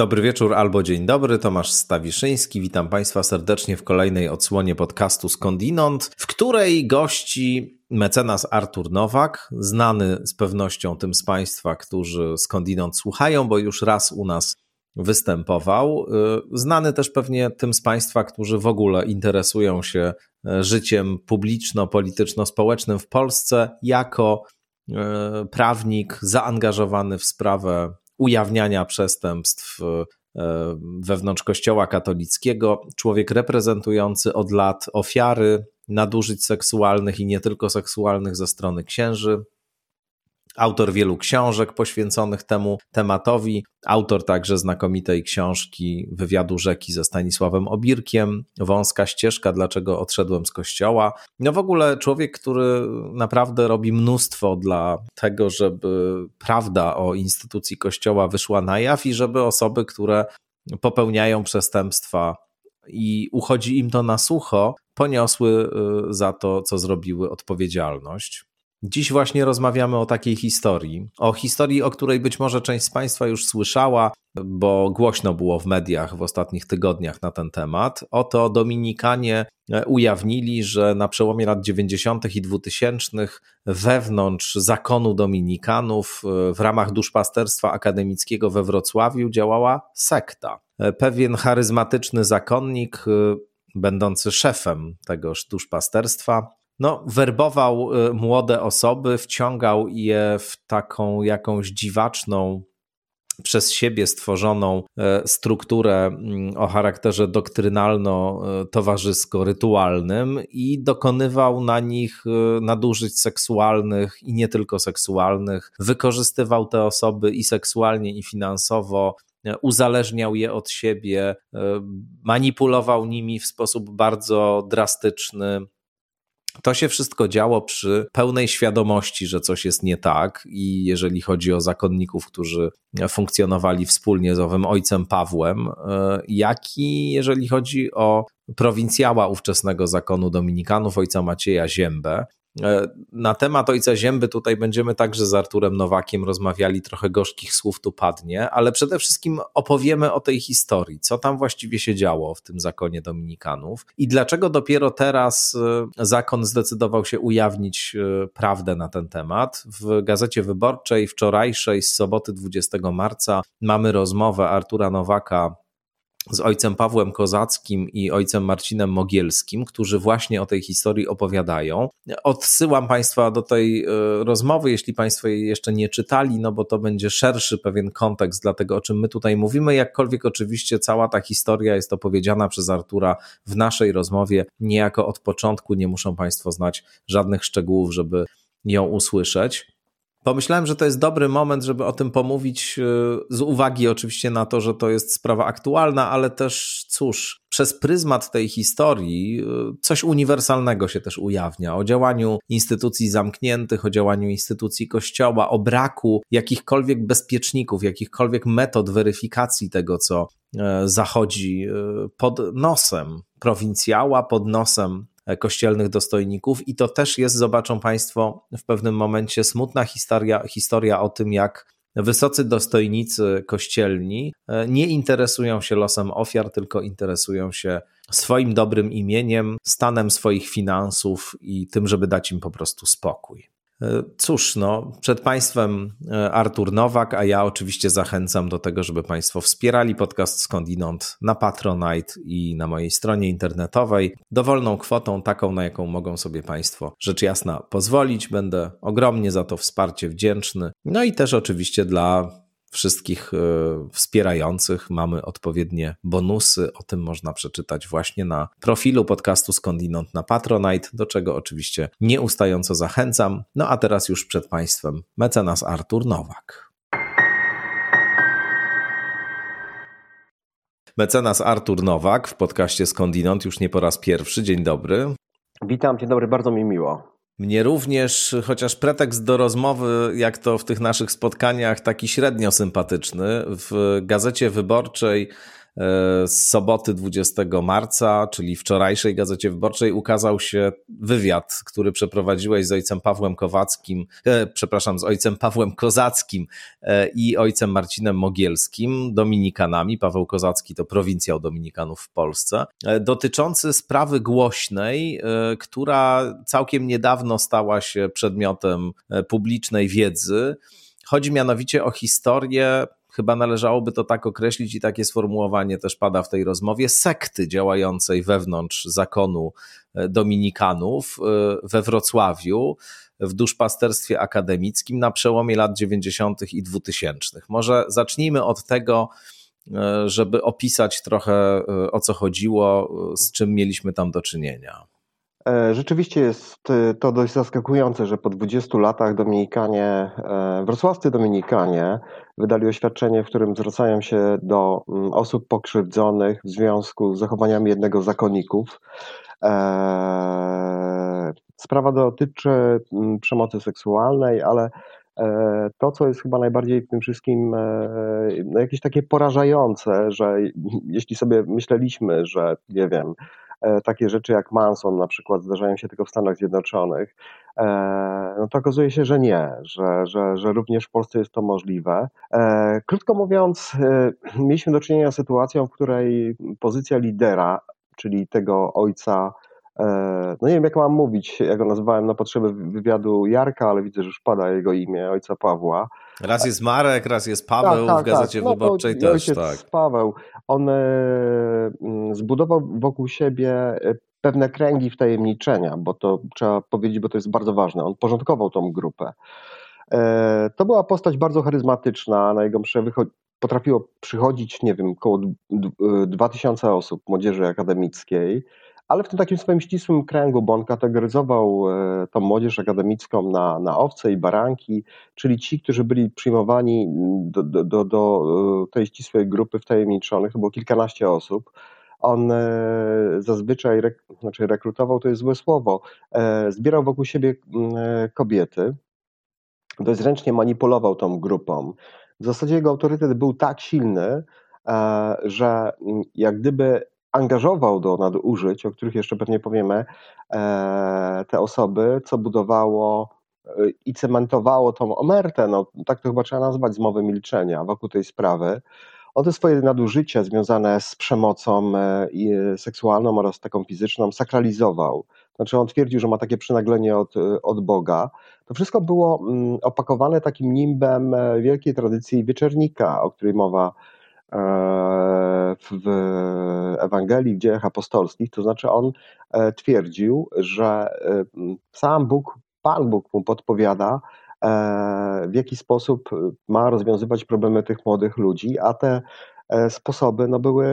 Dobry wieczór albo dzień dobry, Tomasz Stawiszyński. Witam Państwa serdecznie w kolejnej odsłonie podcastu Skądinąd, w której gości mecenas Artur Nowak, znany z pewnością tym z Państwa, którzy skądinąd słuchają, bo już raz u nas występował. Y, znany też pewnie tym z Państwa, którzy w ogóle interesują się e, życiem publiczno-polityczno-społecznym w Polsce, jako e, prawnik zaangażowany w sprawę ujawniania przestępstw e, wewnątrz Kościoła katolickiego, człowiek reprezentujący od lat ofiary nadużyć seksualnych i nie tylko seksualnych ze strony księży, autor wielu książek poświęconych temu tematowi, autor także znakomitej książki wywiadu rzeki ze Stanisławem Obirkiem, Wąska ścieżka, dlaczego odszedłem z kościoła. No w ogóle człowiek, który naprawdę robi mnóstwo dla tego, żeby prawda o instytucji kościoła wyszła na jaw i żeby osoby, które popełniają przestępstwa i uchodzi im to na sucho, poniosły y, za to, co zrobiły, odpowiedzialność. Dziś właśnie rozmawiamy o takiej historii. O historii, o której być może część z Państwa już słyszała, bo głośno było w mediach w ostatnich tygodniach na ten temat. Oto Dominikanie e, ujawnili, że na przełomie lat 90. i 2000 wewnątrz zakonu Dominikanów e, w ramach duszpasterstwa akademickiego we Wrocławiu działała sekta. E, pewien charyzmatyczny zakonnik, będący szefem tegoż duszpasterstwa, no, werbował y, młode osoby, wciągał je w taką jakąś dziwaczną, przez siebie stworzoną e, strukturę mm, o charakterze doktrynalno-towarzysko-rytualnym i dokonywał na nich y, nadużyć seksualnych i nie tylko seksualnych. Wykorzystywał te osoby i seksualnie, i finansowo, uzależniał je od siebie, manipulował nimi w sposób bardzo drastyczny to się wszystko działo przy pełnej świadomości, że coś jest nie tak, i jeżeli chodzi o zakonników, którzy funkcjonowali wspólnie z owym ojcem Pawłem, e, jak i jeżeli chodzi o prowincjała ówczesnego zakonu Dominikanów, ojca Macieja Ziębę, na temat Ojca Zięby tutaj będziemy także z Arturem Nowakiem rozmawiali, trochę gorzkich słów tu padnie, ale przede wszystkim opowiemy o tej historii, co tam właściwie się działo w tym zakonie Dominikanów i dlaczego dopiero teraz e, zakon zdecydował się ujawnić e, prawdę na ten temat. W Gazecie Wyborczej wczorajszej z soboty 20 marca mamy rozmowę Artura Nowaka z ojcem Pawłem Kozackim i ojcem Marcinem Mogielskim, którzy właśnie o tej historii opowiadają. Odsyłam Państwa do tej e, rozmowy, jeśli Państwo jej jeszcze nie czytali, no bo to będzie szerszy pewien kontekst dla tego, o czym my tutaj mówimy. Jakkolwiek oczywiście cała ta historia jest opowiedziana przez Artura w naszej rozmowie, niejako od początku, nie muszą Państwo znać żadnych szczegółów, żeby ją usłyszeć. Pomyślałem, że to jest dobry moment, żeby o tym pomówić, e, z uwagi oczywiście na to, że to jest sprawa aktualna, ale też cóż, przez pryzmat tej historii e, coś uniwersalnego się też ujawnia. O działaniu instytucji zamkniętych, o działaniu instytucji kościoła, o braku jakichkolwiek bezpieczników, jakichkolwiek metod weryfikacji tego, co e, zachodzi pod nosem prowincjała, pod nosem kościelnych dostojników i to też jest, zobaczą Państwo, w pewnym momencie smutna historia, historia o tym, jak wysocy dostojnicy kościelni e, nie interesują się losem ofiar, tylko interesują się swoim dobrym imieniem, stanem swoich finansów i tym, żeby dać im po prostu spokój. E, cóż, no, przed Państwem e, Artur Nowak, a ja oczywiście zachęcam do tego, żeby Państwo wspierali podcast Skądinąd na Patronite i na mojej stronie internetowej dowolną kwotą, taką na jaką mogą sobie Państwo rzecz jasna pozwolić. Będę ogromnie za to wsparcie wdzięczny. No i też oczywiście dla wszystkich e, wspierających. Mamy odpowiednie bonusy. O tym można przeczytać właśnie na profilu podcastu Skądinąd na Patronite, do czego oczywiście nieustająco zachęcam. No a teraz już przed Państwem mecenas Artur Nowak. Mecenas Artur Nowak w podcaście Skądinąd już nie po raz pierwszy. Dzień dobry. Witam, dzień dobry, bardzo mi miło. Mnie również, chociaż pretekst do rozmowy, jak to w tych naszych spotkaniach, taki średnio sympatyczny. W gazecie wyborczej z soboty 20 marca, czyli wczorajszej Gazecie Wyborczej, ukazał się wywiad, który przeprowadziłeś z ojcem Pawłem Kowackim, e, przepraszam, z ojcem Pawłem Kozackim e, i ojcem Marcinem Mogielskim, dominikanami. Paweł Kozacki to prowincjał dominikanów w Polsce, e, dotyczący sprawy głośnej, e, która całkiem niedawno stała się przedmiotem e, publicznej wiedzy. Chodzi mianowicie o historię chyba należałoby to tak określić i takie sformułowanie też pada w tej rozmowie, sekty działającej wewnątrz zakonu e, dominikanów e, we Wrocławiu w duszpasterstwie akademickim na przełomie lat 90. i 2000. Może zacznijmy od tego, e, żeby opisać trochę o co chodziło, z czym mieliśmy tam do czynienia. E, rzeczywiście jest e, to dość zaskakujące, że po 20 latach Dominikanie, e, wrocławscy Dominikanie wydali oświadczenie, w którym zwracają się do mm, osób pokrzywdzonych w związku z zachowaniami jednego z zakonników. Sprawa dotyczy mm, przemocy seksualnej, ale to, co jest chyba najbardziej w tym wszystkim no jakieś takie porażające, że jeśli sobie myśleliśmy, że nie wiem, takie rzeczy jak Manson na przykład zdarzają się tylko w Stanach Zjednoczonych, e, no to okazuje się, że nie, że, że, że również w Polsce jest to możliwe. E, krótko mówiąc, mieliśmy do czynienia z sytuacją, w której pozycja lidera, czyli tego ojca, no nie wiem jak mam mówić, ja go nazywałem na potrzeby wywiadu Jarka, ale widzę, że już pada jego imię, ojca Pawła, Raz jest Marek, raz jest Paweł tak, tak, w Gazecie tak. No, Wyborczej to, też. Tak. Paweł, on e, mm, zbudował wokół siebie e, pewne kręgi wtajemniczenia, bo to trzeba powiedzieć, bo to jest bardzo ważne. On porządkował tą grupę. E, to była postać bardzo charyzmatyczna, na jego msze potrafiło przychodzić, nie wiem, około 2000 osób młodzieży akademickiej ale w tym takim swoim ścisłym kręgu, bo on kategoryzował e, tą młodzież akademicką na, na owce i baranki, czyli ci, którzy byli przyjmowani do, do, do, do e, tej ścisłej grupy wtajemniczonych, to było kilkanaście osób. On e, zazwyczaj, znaczy rekrutował to jest złe słowo, zbierał wokół siebie kobiety, dość zręcznie manipulował tą grupą. W zasadzie jego autorytet był tak silny, że jak gdyby angażował do nadużyć, o których jeszcze pewnie powiemy, e, te osoby, co budowało e, i cementowało tą omertę, no tak to chyba trzeba nazwać, zmowę milczenia wokół tej sprawy. On te swoje nadużycia związane z przemocą e, seksualną oraz taką fizyczną sakralizował. Znaczy on twierdził, że ma takie przynaglenie od, od Boga. To wszystko było mm, opakowane takim nimbem wielkiej tradycji wieczernika, o której mowa w Ewangelii, w dziejach apostolskich, to znaczy on e, twierdził, że e, sam Bóg, Pan Bóg mu podpowiada, e, w jaki sposób ma rozwiązywać problemy tych młodych ludzi, a te sposoby no, były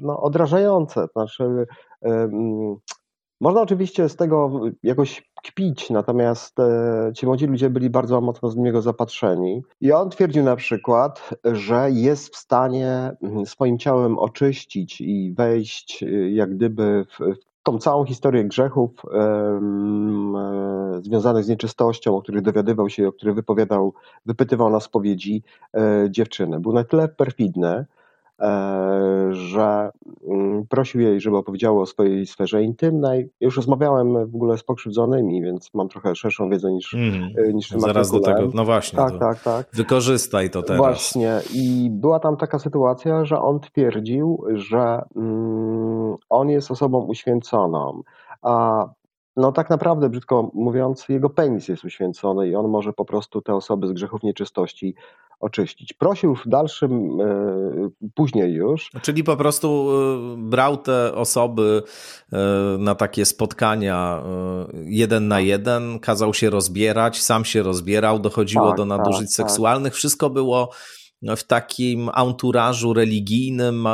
no, odrażające. To znaczy, można oczywiście z tego jakoś kpić, natomiast e, ci młodzi ludzie byli bardzo mocno z niego zapatrzeni. I on twierdził na przykład, że jest w stanie mm, swoim ciałem oczyścić i wejść e, jak gdyby w, tą całą historię grzechów e, związanych z nieczystością, o których dowiadywał się, o których wypowiadał, wypytywał na spowiedzi e, dziewczyny. Był na tyle perfidny, że mm, prosił jej, żeby opowiedziała o swojej sferze intymnej. Ja już rozmawiałem w ogóle z pokrzywdzonymi, więc mam trochę szerszą wiedzę niż, mm, niż tym Zaraz do tego, no właśnie. Tak, tak, tak. Wykorzystaj to teraz. Właśnie i była tam taka sytuacja, że on twierdził, że mm, on jest osobą uświęconą, a no tak naprawdę, brzydko mówiąc, jego penis jest uświęcony i on może po prostu te osoby z grzechów nieczystości oczyścić. Prosił w dalszym, e, później już. Czyli po prostu e, brał te osoby e, na takie spotkania jeden na jeden, kazał się rozbierać, sam się rozbierał, dochodziło tak, do nadużyć tak, tak. seksualnych, tak. wszystko było w takim anturażu religijnym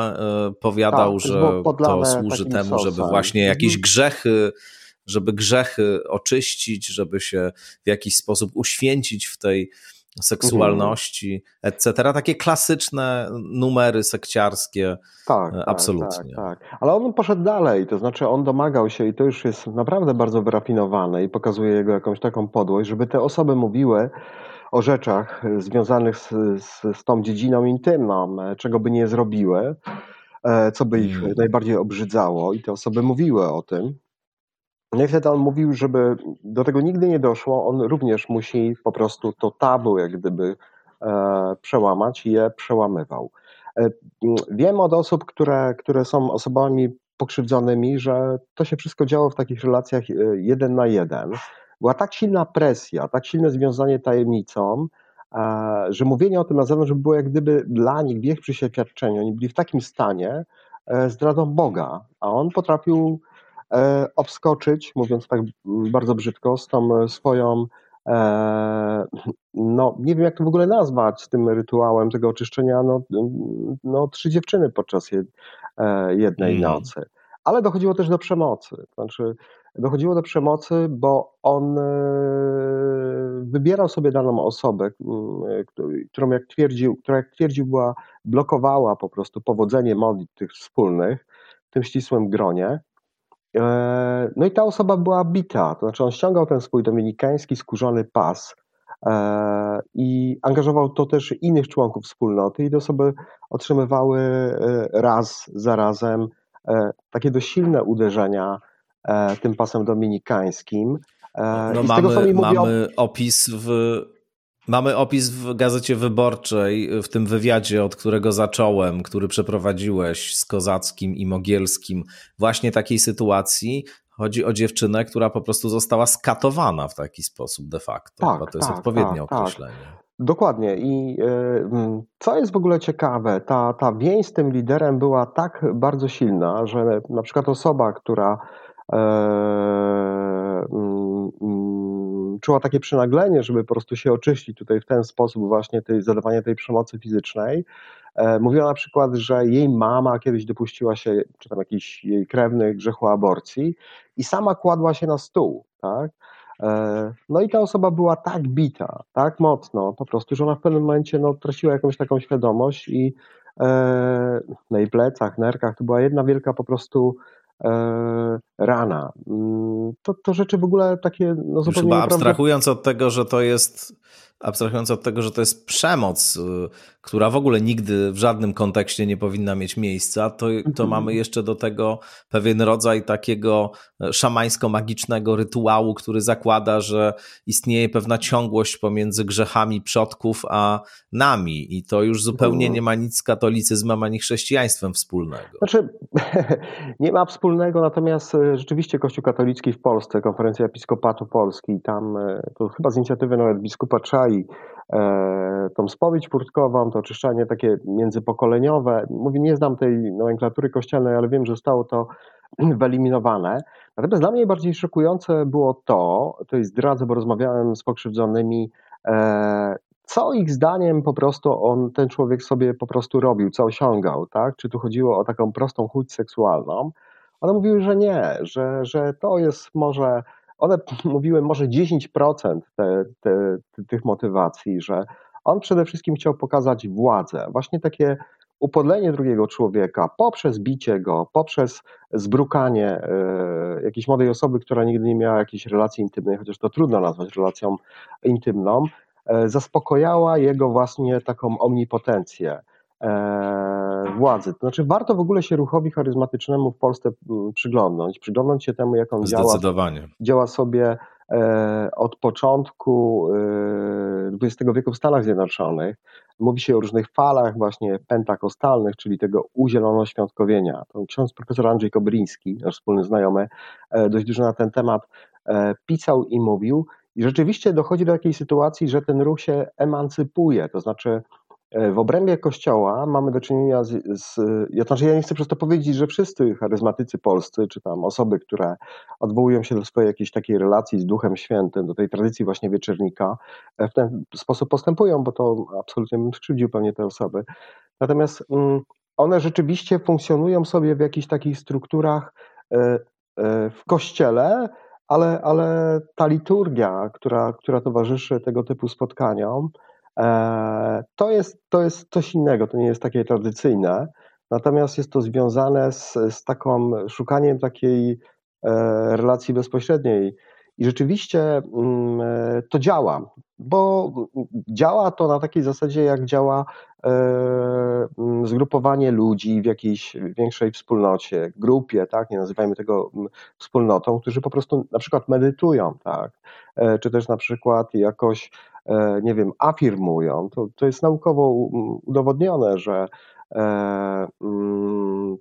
powiadał, tak, że to służy temu, sosem. żeby właśnie jakieś mhm. grzechy żeby grzechy oczyścić, żeby się w jakiś sposób uświęcić w tej seksualności, mhm. etc. Takie klasyczne numery sekciarskie. Tak, tak absolutnie. Tak, tak. Ale on poszedł dalej, to znaczy on domagał się i to już jest naprawdę bardzo wyrafinowane i pokazuje jego jakąś taką podłość, żeby te osoby mówiły o rzeczach związanych z, z, z tą dziedziną intymną, czego by nie zrobiły co by ich mm. najbardziej obrzydzało, i te osoby mówiły o tym. No wtedy on mówił, żeby do tego nigdy nie doszło, on również musi po prostu to tabu, jak gdyby e, przełamać i je przełamywał. E, wiem od osób, które, które są osobami pokrzywdzonymi, że to się wszystko działo w takich relacjach e, jeden na jeden. Była tak silna presja, tak silne związanie tajemnicą, że mówienie o tym na zewnątrz było jak gdyby dla nich wiech przy świadczeniu. Oni byli w takim stanie zdradą Boga, a on potrafił obskoczyć, mówiąc tak bardzo brzydko, z tą swoją no nie wiem jak to w ogóle nazwać z tym rytuałem tego oczyszczenia, no, no trzy dziewczyny podczas e, jednej mm. nocy. Ale dochodziło też do przemocy. Znaczy, dochodziło do przemocy, bo on e, wybierał sobie daną osobę, którą jak twierdził, która jak twierdził była, blokowała po prostu powodzenie modlitw tych wspólnych w tym ścisłym gronie. E, no i ta osoba była bita, to znaczy on ściągał ten swój dominikański skórzony pas, E, i angażował to też innych członków wspólnoty i te osoby otrzymywały e, raz za razem takie dość silne uderzenia tym pasem dominikańskim. No mamy, mamy opis w Mamy opis w Gazecie Wyborczej, w tym wywiadzie, od którego zacząłem, który przeprowadziłeś z Kozackim i Mogielskim, właśnie takiej sytuacji, Chodzi o dziewczynę, która po prostu została skatowana w taki sposób de facto. Tak, to jest tak, odpowiednie tak, tak. określenie. Tak. Dokładnie. I co jest w ogóle ciekawe, ta, ta więź z tym liderem była tak bardzo silna, że na przykład osoba, która e, mm, czuła takie przynaglenie, żeby po prostu się oczyścić tutaj w ten sposób właśnie tej, zadawania tej przemocy fizycznej, E, mówiła na przykład, że jej mama kiedyś dopuściła się, czy tam jakiś jej krewny grzechu aborcji i sama kładła się na stół, tak? E, no i ta osoba była tak bita, tak mocno po prostu, że ona w pewnym momencie no, traciła jakąś taką świadomość i e, na jej plecach, nerkach to była jedna wielka po prostu rana. Mm, to, to rzeczy w ogóle takie no, zupełnie... Chyba abstrahując od tego, że to jest abstrahując od tego, że to jest przemoc, y, która w ogóle nigdy w żadnym kontekście nie powinna mieć miejsca, to, to mhm. mamy jeszcze do tego pewien rodzaj takiego e, szamańsko-magicznego rytuału, który zakłada, że istnieje pewna ciągłość pomiędzy grzechami przodków a nami i to już zupełnie mhm. nie ma nic z katolicyzmem ani chrześcijaństwem wspólnego. Znaczy, nie ma wspólnego, natomiast e, rzeczywiście Kościół katolicki w Polsce, Konferencja Episkopatu Polski, tam e, to chyba z inicjatywy nawet biskupa Czai, e, tą spowiedź purtkową, to oczyszczanie takie międzypokoleniowe. Mówię, nie znam tej nomenklatury kościelnej, ale wiem, że zostało to wyeliminowane. Natomiast dla mnie bardziej szokujące było to, to jest zdradzę, bo rozmawiałem z pokrzywdzonymi, e, co ich zdaniem po prostu on, ten człowiek sobie po prostu robił, co osiągał, tak? Czy tu chodziło o taką prostą chódź seksualną? One mówiły, że nie, że, że to jest może one mówiły może 10% te, te, tych motywacji, że on przede wszystkim chciał pokazać władzę, właśnie takie upodlenie drugiego człowieka poprzez bicie go, poprzez zbrukanie e, jakiejś młodej osoby, która nigdy nie miała jakiejś relacji intymnej, chociaż to trudno nazwać relacją intymną, e, zaspokojała jego właśnie taką omnipotencję. E, władzy. To znaczy, warto w ogóle się ruchowi charyzmatycznemu w Polsce mm, przyglądnąć, przyglądnąć się temu, jak on działa, działa sobie e, od początku XX e, wieku w Stanach Zjednoczonych. Mówi się o różnych falach właśnie pentakostalnych, czyli tego uzielonoświątkowienia. To ksiądz profesor Andrzej Kobriński, nasz wspólny znajomy, dość dużo na ten temat pisał i mówił. I rzeczywiście dochodzi do takiej sytuacji, że ten ruch się emancypuje, to znaczy w obrębie Kościoła mamy do czynienia z, z ja, znaczy ja nie chcę przez to powiedzieć, że wszyscy charyzmatycy polscy, czy tam osoby, które odwołują się do swojej jakiejś takiej relacji z Duchem Świętym, do tej tradycji właśnie wieczernika, e, w ten sposób postępują, bo to absolutnie bym skrzywdził pewnie te osoby. Natomiast mm, one rzeczywiście funkcjonują sobie w jakichś takich strukturach e, w Kościele, ale, ale ta liturgia, która, która towarzyszy tego typu spotkaniom, E, to jest, to jest coś innego, to nie jest takie tradycyjne, natomiast jest to związane z, z taką szukaniem takiej e, relacji bezpośredniej. I rzeczywiście mm, to działa, bo działa to na takiej zasadzie, jak działa e, mm, zgrupowanie ludzi w jakiejś większej wspólnocie, grupie, tak, nie nazywajmy tego mm, wspólnotą, którzy po prostu na przykład medytują, tak, e, czy też na przykład jakoś, e, nie wiem, afirmują. To, to jest naukowo udowodnione, że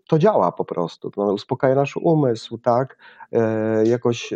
to działa po prostu, to uspokaja nasz umysł, tak, jakoś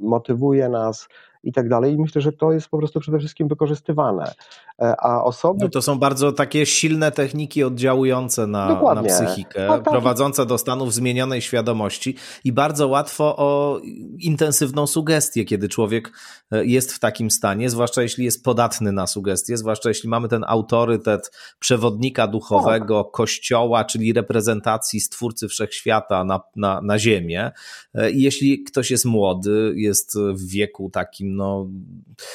motywuje nas, i tak dalej. I myślę, że to jest po prostu przede wszystkim wykorzystywane. E, a osoby. No to są bardzo takie silne techniki oddziałujące na, na psychikę, tak. prowadzące do stanów zmienionej świadomości i bardzo łatwo o intensywną sugestię, kiedy człowiek e, jest w takim stanie, zwłaszcza jeśli jest podatny na sugestie, zwłaszcza jeśli mamy ten autorytet przewodnika duchowego, tak. kościoła, czyli reprezentacji stwórcy wszechświata na, na, na ziemię. E, I jeśli ktoś jest młody, jest w wieku takim, no,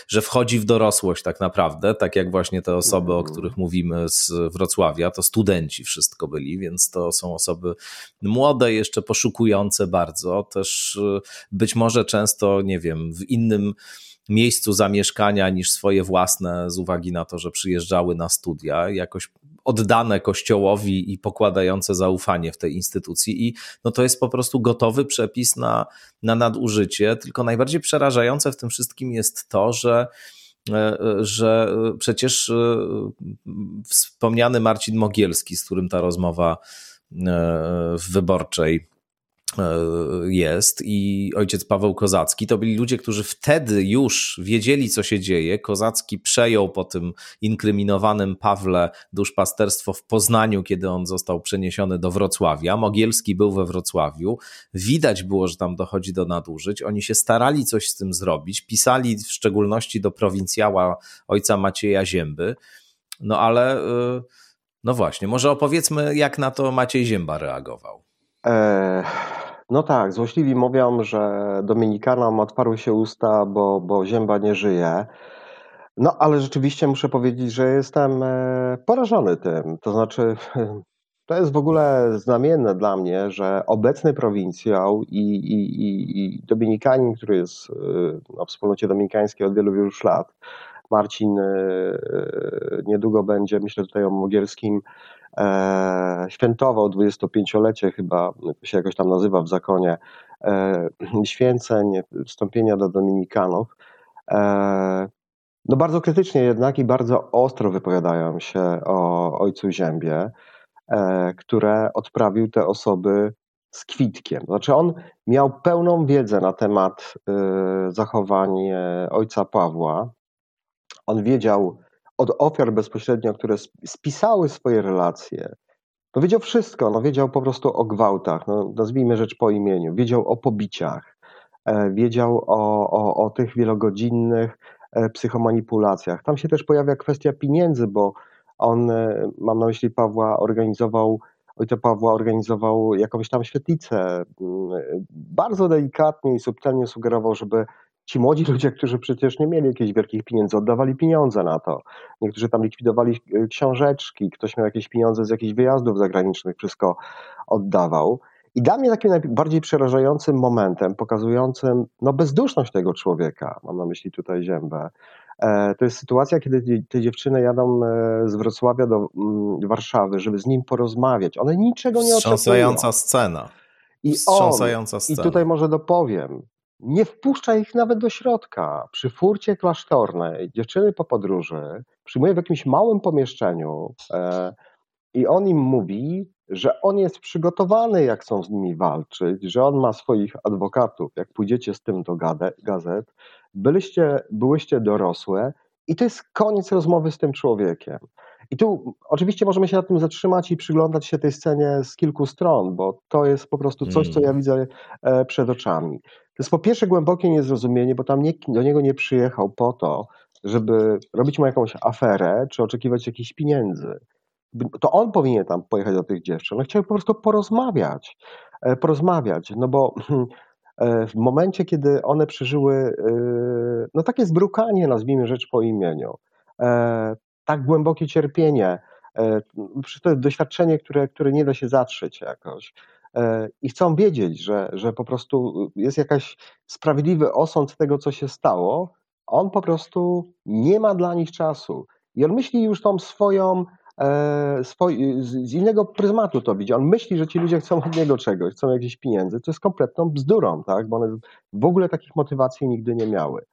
że wchodzi w dorosłość tak naprawdę, tak jak właśnie te osoby, o których mówimy z Wrocławia, to studenci wszystko byli, więc to są osoby młode, jeszcze poszukujące bardzo, też y, być może często, nie wiem, w innym miejscu zamieszkania niż swoje własne, z uwagi na to, że przyjeżdżały na studia, jakoś oddane kościołowi i pokładające zaufanie w tej instytucji. I no to jest po prostu gotowy przepis na, na nadużycie. Tylko najbardziej przerażające w tym wszystkim jest to, że E, że przecież e, wspomniany Marcin Mogielski, z którym ta rozmowa e, w wyborczej E, jest i ojciec Paweł Kozacki, to byli ludzie, którzy wtedy już wiedzieli, co się dzieje. Kozacki przejął po tym inkryminowanym Pawle duszpasterstwo w Poznaniu, kiedy on został przeniesiony do Wrocławia. Mogielski był we Wrocławiu. Widać było, że tam dochodzi do nadużyć. Oni się starali coś z tym zrobić. Pisali w szczególności do prowincjała ojca Macieja Zięby. No ale, e, no właśnie, może opowiedzmy, jak na to Maciej Zięba reagował. No tak, złośliwi mówią, że Dominikanom otwarły się usta, bo, bo Zięba nie żyje. No ale rzeczywiście muszę powiedzieć, że jestem e, porażony tym. To znaczy, to jest w ogóle znamienne dla mnie, że obecny prowincjał i, i, i, i Dominikanin, który jest e, w wspólnocie dominikańskiej od wielu, wielu lat, Marcin e, niedługo będzie, myślę tutaj o Mogielskim, e, świętował 25-lecie chyba, się jakoś tam nazywa w zakonie, e, święceń, wstąpienia do Dominikanów. E, no bardzo krytycznie jednak i bardzo ostro wypowiadają się o ojcu Ziębie, e, które odprawił te osoby z kwitkiem. Znaczy on miał pełną wiedzę na temat e, zachowań e, ojca Pawła. On wiedział, od ofiar bezpośrednio, które spisały swoje relacje, no wiedział wszystko, no wiedział po prostu o gwałtach, no nazwijmy rzecz po imieniu, wiedział o pobiciach, e, wiedział o, o, o tych wielogodzinnych e, psychomanipulacjach. Tam się też pojawia kwestia pieniędzy, bo on, e, mam na myśli Pawła, organizował, ojca Pawła organizował jakąś tam świetlicę. Bardzo delikatnie i subtelnie sugerował, żeby ci młodzi ludzie, którzy przecież nie mieli jakichś wielkich pieniędzy, oddawali pieniądze na to. Niektórzy tam likwidowali e, książeczki, ktoś miał jakieś pieniądze z jakichś wyjazdów zagranicznych, wszystko oddawał. I dla mnie takim najbardziej przerażającym momentem, pokazującym no, bezduszność tego człowieka, mam na myśli tutaj Ziębę, e, to jest sytuacja, kiedy te dziewczyny jadą e, z Wrocławia do mm, Warszawy, żeby z nim porozmawiać. One niczego nie oczekują. Wstrząsająca scena. I on, scena. I tutaj może dopowiem, nie wpuszcza ich nawet do środka. Przy furcie klasztornej dziewczyny po podróży przyjmuje w jakimś małym pomieszczeniu e, i on im mówi, że on jest przygotowany, jak chcą z nimi walczyć, że on ma swoich adwokatów. Jak pójdziecie z tym do gazet, byliście, byłyście dorosłe i to jest koniec rozmowy z tym człowiekiem. I tu oczywiście możemy się nad tym zatrzymać i przyglądać się tej scenie z kilku stron, bo to jest po prostu coś, co ja mm. widzę e, przed oczami. To jest po pierwsze głębokie niezrozumienie, bo tam nikt do niego nie przyjechał po to, żeby robić mu jakąś aferę, czy oczekiwać jakichś pieniędzy. To on powinien tam pojechać do tych dziewczyn. Chciał po prostu porozmawiać. E, porozmawiać, no bo e, w momencie, kiedy one przeżyły no takie zbrukanie, nazwijmy rzecz po imieniu, tak głębokie cierpienie, to jest doświadczenie, które, które nie da się zatrzeć jakoś. I chcą wiedzieć, że, że po prostu jest jakaś sprawiedliwy osąd tego, co się stało, on po prostu nie ma dla nich czasu. I on myśli już tą swoją, e, z, innego pryzmatu to widzi. On myśli, że ci ludzie chcą od niego czegoś, chcą jakichś pieniędzy. To jest kompletną bzdurą, tak? bo one w ogóle takich motywacji nigdy nie miały.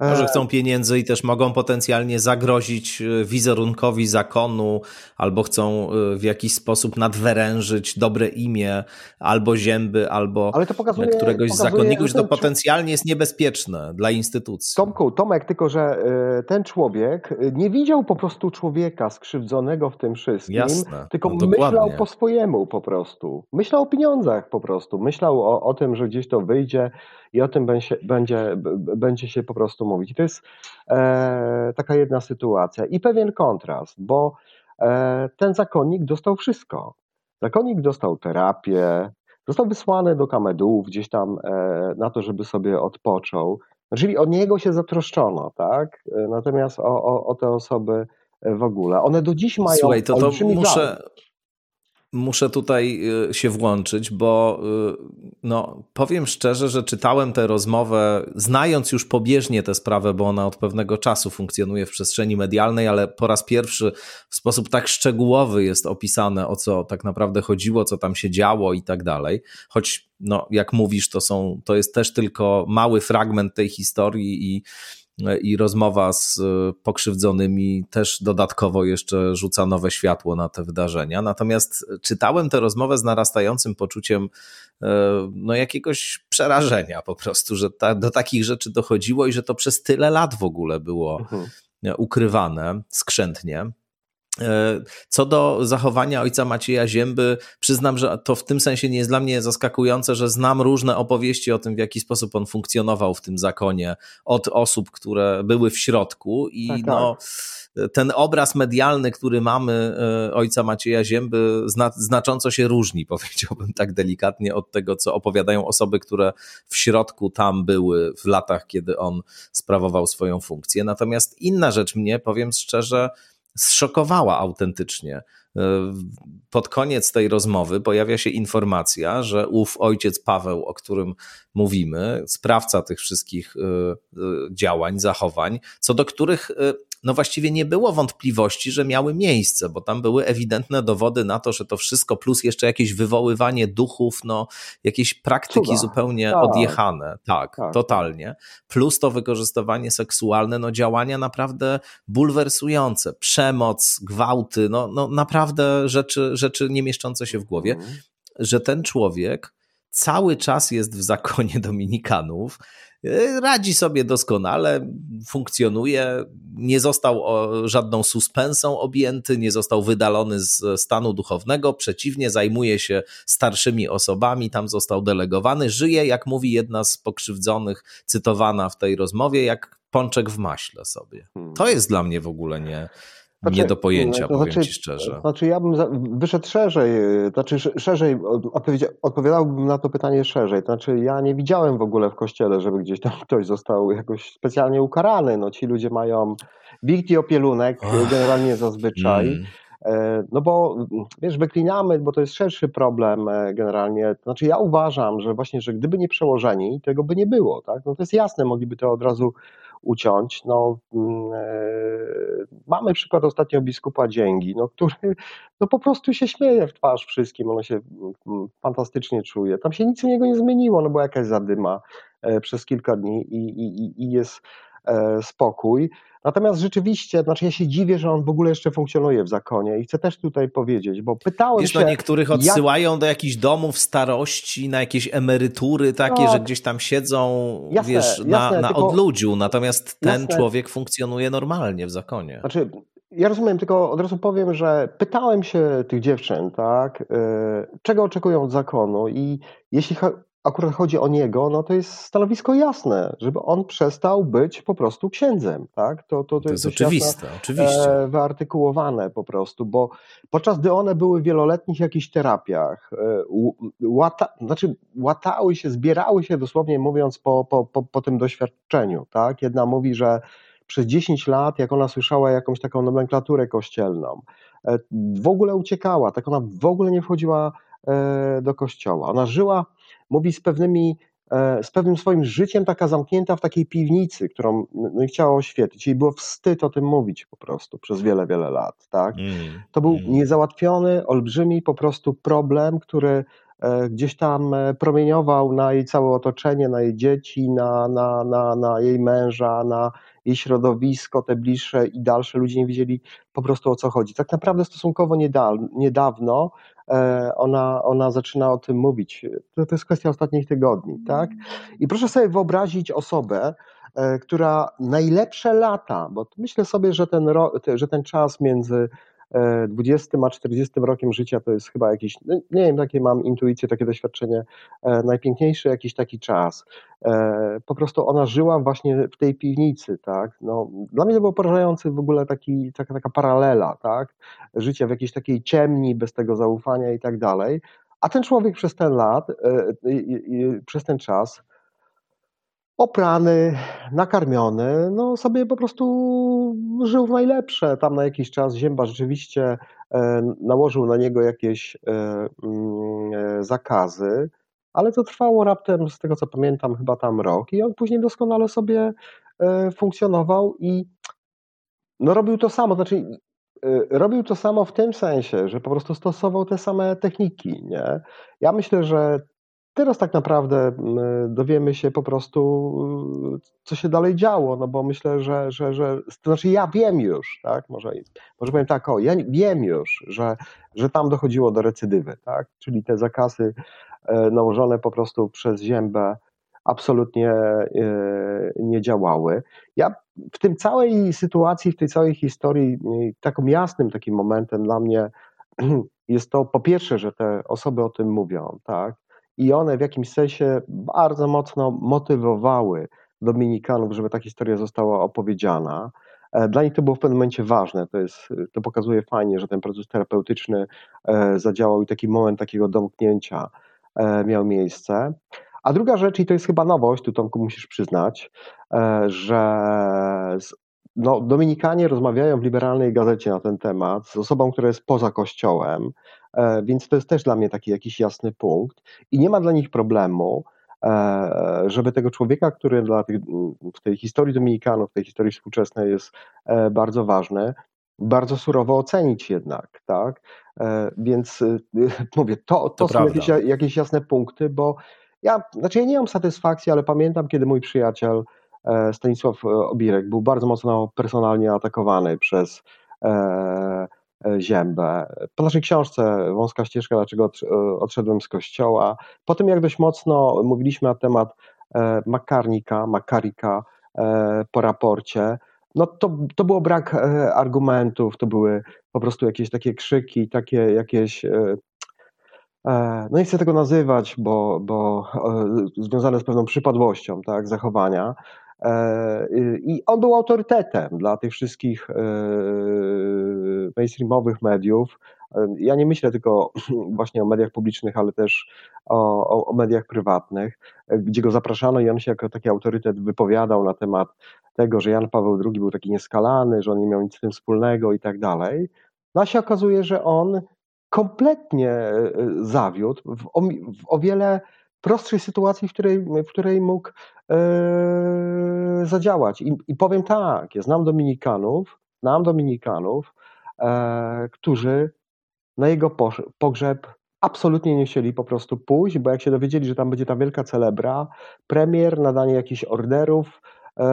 To, że chcą pieniędzy i też mogą potencjalnie zagrozić e, wizerunkowi zakonu, albo chcą e, w jakiś sposób nadwyrężyć dobre imię, albo zięby, albo pokazuje, któregoś z zakonników, że to potencjalnie jest niebezpieczne dla instytucji. Tomku, Tomek, tylko że e, ten człowiek nie widział po prostu człowieka skrzywdzonego w tym wszystkim, Jasne, tylko no myślał po swojemu po prostu. Myślał o pieniądzach po prostu. Myślał o, o tym, że gdzieś to wyjdzie, i o tym będzie, będzie, będzie się po prostu mówić. I to jest e, taka jedna sytuacja i pewien kontrast, bo e, ten zakonnik dostał wszystko. Zakonnik dostał terapię, został wysłany do kamedułów gdzieś tam e, na to, żeby sobie odpoczął. Czyli o niego się zatroszczono, tak? Natomiast o, o, o te osoby w ogóle. One do dziś mają Słuchaj, to, to muszę, muszę tutaj y, się włączyć, bo y, no, powiem szczerze, że czytałem tę rozmowę, znając już pobieżnie tę sprawę, bo ona od pewnego czasu funkcjonuje w przestrzeni medialnej, ale po raz pierwszy w sposób tak szczegółowy jest opisane, o co tak naprawdę chodziło, co tam się działo i tak dalej. Choć, no, jak mówisz, to, są, to jest też tylko mały fragment tej historii i i rozmowa z e, pokrzywdzonymi też dodatkowo jeszcze rzuca nowe światło na te wydarzenia. Natomiast czytałem tę rozmowę z narastającym poczuciem e, no, jakiegoś przerażenia po prostu, że ta, do takich rzeczy dochodziło i że to przez tyle lat w ogóle było mhm. ukrywane skrzętnie. E, co do zachowania ojca Macieja Zięby, przyznam, że to w tym sensie nie jest dla mnie zaskakujące, że znam różne opowieści o tym, w jaki sposób on funkcjonował w tym zakonie od osób, które były w środku i tak, no. Tak. Ten obraz medialny, który mamy e, ojca Macieja Zięby, znacząco się różni, powiedziałbym tak delikatnie, od tego, co opowiadają osoby, które w środku tam były w latach, kiedy on sprawował swoją funkcję. Natomiast inna rzecz mnie, powiem szczerze, zszokowała autentycznie. E, pod koniec tej rozmowy pojawia się informacja, że ów ojciec Paweł, o którym mówimy, sprawca tych wszystkich e, e, działań, zachowań, co do których no właściwie nie było wątpliwości, że miały miejsce, bo tam były ewidentne dowody na to, że to wszystko, plus jeszcze jakieś wywoływanie duchów, no jakieś praktyki Cuda. zupełnie tak. odjechane, tak, tak, totalnie, plus to wykorzystywanie seksualne, no działania naprawdę bulwersujące, przemoc, gwałty, no, no naprawdę rzeczy, rzeczy nie mieszczące się w głowie, mhm. że ten człowiek cały czas jest w zakonie Dominikanów, radzi sobie doskonale, funkcjonuje, nie został żadną suspensą objęty, nie został wydalony z stanu duchownego, przeciwnie, zajmuje się starszymi osobami, tam został delegowany, żyje, jak mówi jedna z pokrzywdzonych, cytowana w tej rozmowie, jak pączek w maśle sobie. Hmm. To jest dla mnie w ogóle nie, znaczy, nie do pojęcia, to powiem znaczy, ci szczerze. Znaczy ja bym wyszedł szerzej, znaczy szerzej, odpowiadałbym na to pytanie szerzej. Znaczy ja nie widziałem w ogóle w kościele, żeby gdzieś tam ktoś został jakoś specjalnie ukarany. No ci ludzie mają wikt i opielunek generalnie zazwyczaj. Mm. E, no bo wiesz, wyklinamy, bo to jest szerszy problem e, generalnie. Znaczy ja uważam, że właśnie, że gdyby nie przełożeni, tego by nie było. Tak? No to jest jasne, mogliby to od razu uciąć. No, mm, e, mamy przykład ostatnio biskupa Dzięgi, no, który no, po prostu się śmieje w twarz wszystkim, on się mm, fantastycznie czuje. Tam się nic u niego nie zmieniło, no bo jakaś zadyma e, przez kilka dni i, i, i jest e, spokój. Natomiast rzeczywiście, znaczy ja się dziwię, że on w ogóle jeszcze funkcjonuje w zakonie i chcę też tutaj powiedzieć, bo pytałem Wiesz, się... No niektórych odsyłają jak... do jakichś domów starości, na jakieś emerytury takie, no, że gdzieś tam siedzą, jasne, wiesz, jasne, na, na tylko... odludziu, natomiast ten jasne. człowiek funkcjonuje normalnie w zakonie. Znaczy, ja rozumiem, tylko od razu powiem, że pytałem się tych dziewczyn, tak, yy, czego oczekują od zakonu i jeśli akurat chodzi o niego, no to jest stanowisko jasne, żeby on przestał być po prostu księdzem, tak? To, to, to, to jest, jest oczywiste, jasne, oczywiście. E, wyartykułowane po prostu, bo podczas gdy one były w wieloletnich jakichś terapiach, e, łata, znaczy łatały się, zbierały się dosłownie mówiąc po, po, po, po tym doświadczeniu, tak? Jedna mówi, że przez 10 lat, jak ona słyszała jakąś taką nomenklaturę kościelną, e, w ogóle uciekała, tak ona w ogóle nie wchodziła do kościoła. Ona żyła, mówi, z pewnymi z pewnym swoim życiem taka zamknięta w takiej piwnicy, którą no, chciała oświetlić. Jej było wstyd o tym mówić po prostu przez wiele, wiele lat. Tak? Mm, to był mm. niezałatwiony, olbrzymi po prostu problem, który E, gdzieś tam e, promieniował na jej całe otoczenie, na jej dzieci, na, na, na, na jej męża, na jej środowisko, te bliższe i dalsze. Ludzie nie wiedzieli po prostu o co chodzi. Tak naprawdę stosunkowo niedawno e, ona, ona zaczyna o tym mówić. To, to jest kwestia ostatnich tygodni. Tak? I proszę sobie wyobrazić osobę, która najlepsze lata, bo myślę sobie, że ten, że ten czas między 20 a 40 rokiem życia to jest chyba jakiś, no nie wiem, takie mam intuicje, takie doświadczenie, e, najpiękniejszy jakiś taki czas. E, po prostu ona żyła właśnie w tej piwnicy, tak. No, dla mnie to było porażający w ogóle taki, taka, taka paralela, tak. Życie w jakiejś takiej ciemni, bez tego zaufania i tak dalej. A ten człowiek przez ten lat, e, przez ten czas oprany, nakarmiony, no sobie po prostu żył w najlepsze. Tam na jakiś czas Zięba rzeczywiście e, nałożył na niego jakieś e, mm, e, zakazy, ale to trwało raptem, z tego co pamiętam, chyba tam rok i on później doskonale sobie funkcjonował i no robił to samo, znaczy robił to samo w tym sensie, że po prostu stosował te same techniki, nie? Ja myślę, że Teraz tak naprawdę dowiemy się po prostu, co się dalej działo, no bo myślę, że, że, że to znaczy ja wiem już, tak, może, może powiem tak, o, ja wiem już, że, że tam dochodziło do recydywy, tak, czyli te zakazy e, nałożone po prostu przez ziębę absolutnie e, nie działały. Ja w tym całej sytuacji, w tej całej historii, takim jasnym takim momentem dla mnie jest to po pierwsze, że te osoby o tym mówią, tak, i one w jakimś sensie bardzo mocno motywowały Dominikanów, żeby ta historia została opowiedziana. E, dla nich to było w pewnym momencie ważne. To, jest, to pokazuje fajnie, że ten proces terapeutyczny e, zadziałał i taki moment takiego domknięcia e, miał miejsce. A druga rzecz, i to jest chyba nowość, tu Tomku musisz przyznać, że no, Dominikanie rozmawiają w liberalnej gazecie na ten temat z osobą, która jest poza kościołem, więc to jest też dla mnie taki jakiś jasny punkt i nie ma dla nich problemu, e, żeby tego człowieka, który dla tych, w tej historii Dominikanów, w tej historii współczesnej jest e, bardzo ważny, bardzo surowo ocenić jednak, tak? Więc mówię, to, to, to są jakieś, jakieś, jasne punkty, bo ja, znaczy ja nie mam satysfakcji, ale pamiętam, kiedy mój przyjaciel Stanisław Obirek był bardzo mocno personalnie atakowany przez E, Ziębę. Po naszej książce Wąska ścieżka, dlaczego e, odszedłem z kościoła. Po tym, jak dość mocno mówiliśmy na temat e, Makarnika, Makarika po raporcie, no to, to było brak argumentów, to były po prostu jakieś takie krzyki, takie jakieś no nie chcę tego nazywać, bo, bo związane z pewną przypadłością tak, zachowania, E, I on był autorytetem dla tych wszystkich e, mainstreamowych mediów. E, ja nie myślę tylko właśnie o mediach publicznych, ale też o, o, mediach prywatnych, gdzie go zapraszano i on się jako taki autorytet wypowiadał na temat tego, że Jan Paweł II był taki nieskalany, że on nie miał nic z tym wspólnego i tak dalej. No a się okazuje, że on kompletnie zawiódł w w o wiele prostszej sytuacji, w której, w której mógł e, zadziałać. I, I, powiem tak, ja znam Dominikanów, znam Dominikanów, e, którzy na jego pogrzeb absolutnie nie chcieli po prostu pójść, bo jak się dowiedzieli, że tam będzie ta wielka celebra, premier, nadanie jakichś orderów, e,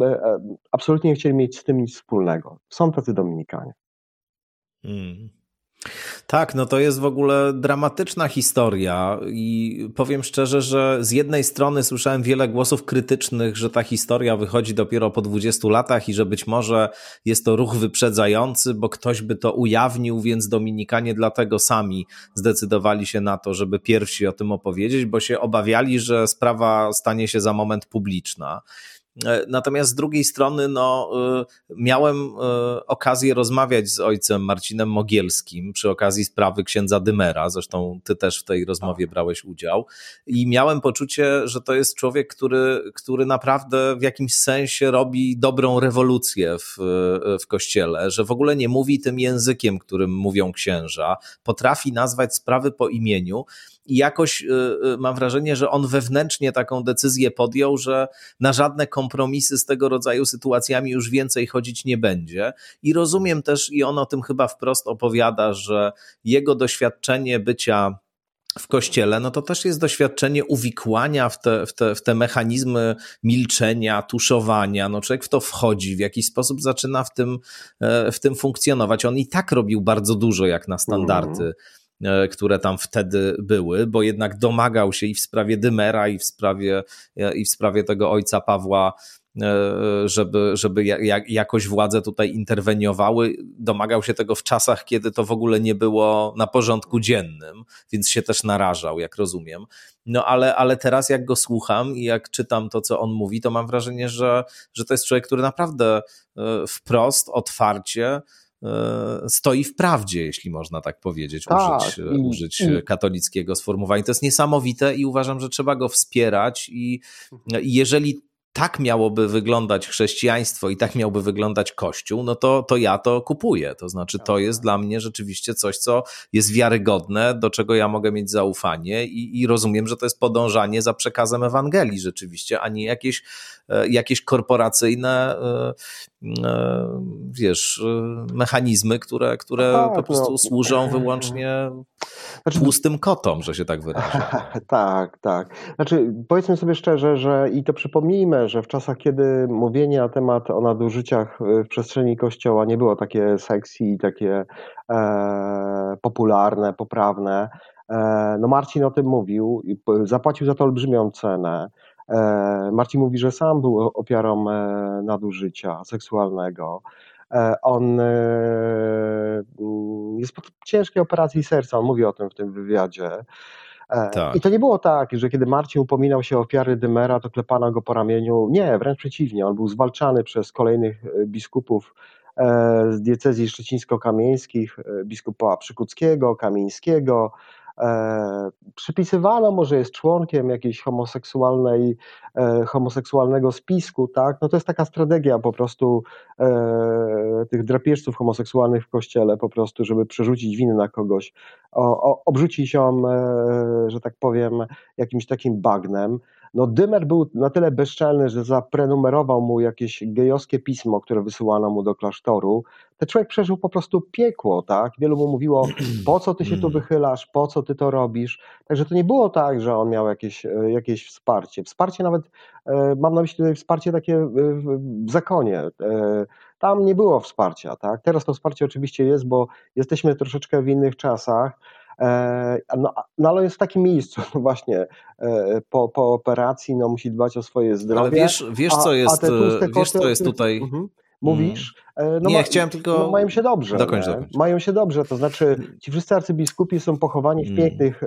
e, absolutnie nie chcieli mieć z tym nic wspólnego. Są tacy Dominikanie. Hmm. Tak, no to jest w ogóle dramatyczna historia i powiem szczerze, że z jednej strony słyszałem wiele głosów krytycznych, że ta historia wychodzi dopiero po 20 latach i że być może jest to ruch wyprzedzający, bo ktoś by to ujawnił, więc Dominikanie dlatego sami zdecydowali się na to, żeby pierwsi o tym opowiedzieć, bo się obawiali, że sprawa stanie się za moment publiczna. E, natomiast z drugiej strony, no, e, miałem e, okazję rozmawiać z ojcem Marcinem Mogielskim przy okazji sprawy księdza Dymera. Zresztą ty też w tej rozmowie brałeś udział. I miałem poczucie, że to jest człowiek, który, który naprawdę w jakimś sensie robi dobrą rewolucję w, w kościele, że w ogóle nie mówi tym językiem, którym mówią księża, potrafi nazwać sprawy po imieniu i jakoś y, y, mam wrażenie, że on wewnętrznie taką decyzję podjął, że na żadne kompromisy z tego rodzaju sytuacjami już więcej chodzić nie będzie. I rozumiem też, i on o tym chyba wprost opowiada, że jego doświadczenie bycia w kościele, no to też jest doświadczenie uwikłania w te, w, te, w te mechanizmy milczenia, tuszowania. No człowiek w to wchodzi, w jakiś sposób zaczyna w tym, e, w tym funkcjonować. On i tak robił bardzo dużo jak na standardy. Mm które tam wtedy były, bo jednak domagał się i w sprawie Dymera, i w sprawie, e, i w sprawie tego ojca Pawła e, żeby, żeby jakoś władze tutaj interweniowały. Domagał się tego w czasach, kiedy to w ogóle nie było na porządku dziennym, więc się też narażał, jak rozumiem. No ale, ale teraz, jak go słucham i jak czytam to, co on mówi, to mam wrażenie, że, że to jest człowiek, który naprawdę wprost, otwarcie E, stoi w prawdzie, jeśli można tak powiedzieć, tak, użyć, i, użyć katolickiego sformułowania. To jest niesamowite i uważam, że trzeba go wspierać i, i jeżeli tak miałoby wyglądać chrześcijaństwo i tak miałby wyglądać Kościół, no to, to ja to kupuję. To znaczy, to jest dla mnie rzeczywiście coś, co jest wiarygodne, do czego ja mogę mieć zaufanie i, i rozumiem, że to jest podążanie za przekazem Ewangelii rzeczywiście, a nie jakieś, e, jakieś korporacyjne, e, e, wiesz, mechanizmy, które, które tak, po prostu no. służą wyłącznie znaczy, tłustym kotom, że się tak wyrażę. tak, tak. Znaczy, powiedzmy sobie szczerze, że i to przypomnijmy, że w czasach, kiedy mówienie na temat o nadużyciach w przestrzeni kościoła nie było takie sexy i takie e, popularne, poprawne, e, no Marcin o tym mówił, zapłacił za to olbrzymią cenę. E, Marcin mówi, że sam był ofiarą e, nadużycia seksualnego. E, on jest po ciężkiej operacji serca, on mówi o tym w tym wywiadzie. Tak. I to nie było tak, że kiedy Marcin upominał się o ofiary Dymera, to klepano go po ramieniu. Nie, wręcz przeciwnie. On był zwalczany przez kolejnych biskupów z diecezji szczecińsko-kamieńskich, biskupa Przykuckiego, Kamieńskiego, E, przypisywano, może jest członkiem jakiejś homoseksualnej, e, homoseksualnego spisku, tak? No to jest taka strategia po prostu e, tych drapieżców homoseksualnych w kościele, po prostu, żeby przerzucić winę na kogoś, o, o, obrzucić ją, że tak powiem, jakimś takim bagnem. No Dymer był na tyle bezczelny, że zaprenumerował mu jakieś gejowskie pismo, które wysyłano mu do klasztoru. Ten człowiek przeżył po prostu piekło, tak? Wielu mu mówiło, po co ty się tu mm. wychylasz, po co ty to robisz. Także to nie było tak, że on miał jakieś, e, jakieś wsparcie. Wsparcie nawet, e, mam na myśli tutaj wsparcie takie w zakonie. E, tam nie było wsparcia, tak? Teraz to wsparcie oczywiście jest, bo jesteśmy troszeczkę w innych czasach, E, no, no ale jest w takim miejscu, no właśnie e, po, po operacji no, musi dbać o swoje zdrowie. Ale wiesz, wiesz co jest, a, wiesz, co jest tutaj... Mhm mówisz. No, nie, ma, chciałem tylko. No, mają się dobrze. Dokończ, dokończ. Mają się dobrze, to znaczy ci wszyscy arcybiskupi są pochowani w mm. pięknych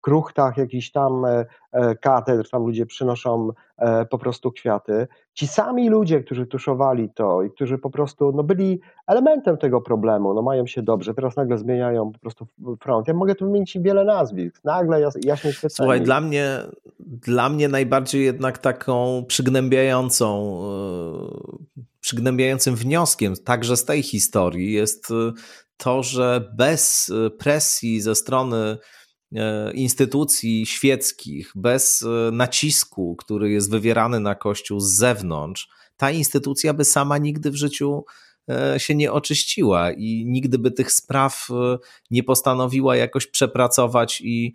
kruchtach, jakiś tam e, e, katedr, tam ludzie przynoszą e, po prostu kwiaty. Ci sami ludzie, którzy tuszowali to i którzy po prostu no, byli elementem tego problemu, no mają się dobrze, teraz nagle zmieniają po prostu front. Ja mogę tu wymienić wiele nazwisk, nagle jaśnie świecenie. Słuchaj, dla mnie, dla mnie najbardziej jednak taką przygnębiającą przygnębiającym wnioskiem także z tej historii jest to, że bez presji ze strony instytucji świeckich, bez e, nacisku, który jest wywierany na Kościół z zewnątrz, ta instytucja by sama nigdy w życiu e, się nie oczyściła i nigdy by tych spraw nie postanowiła jakoś przepracować i,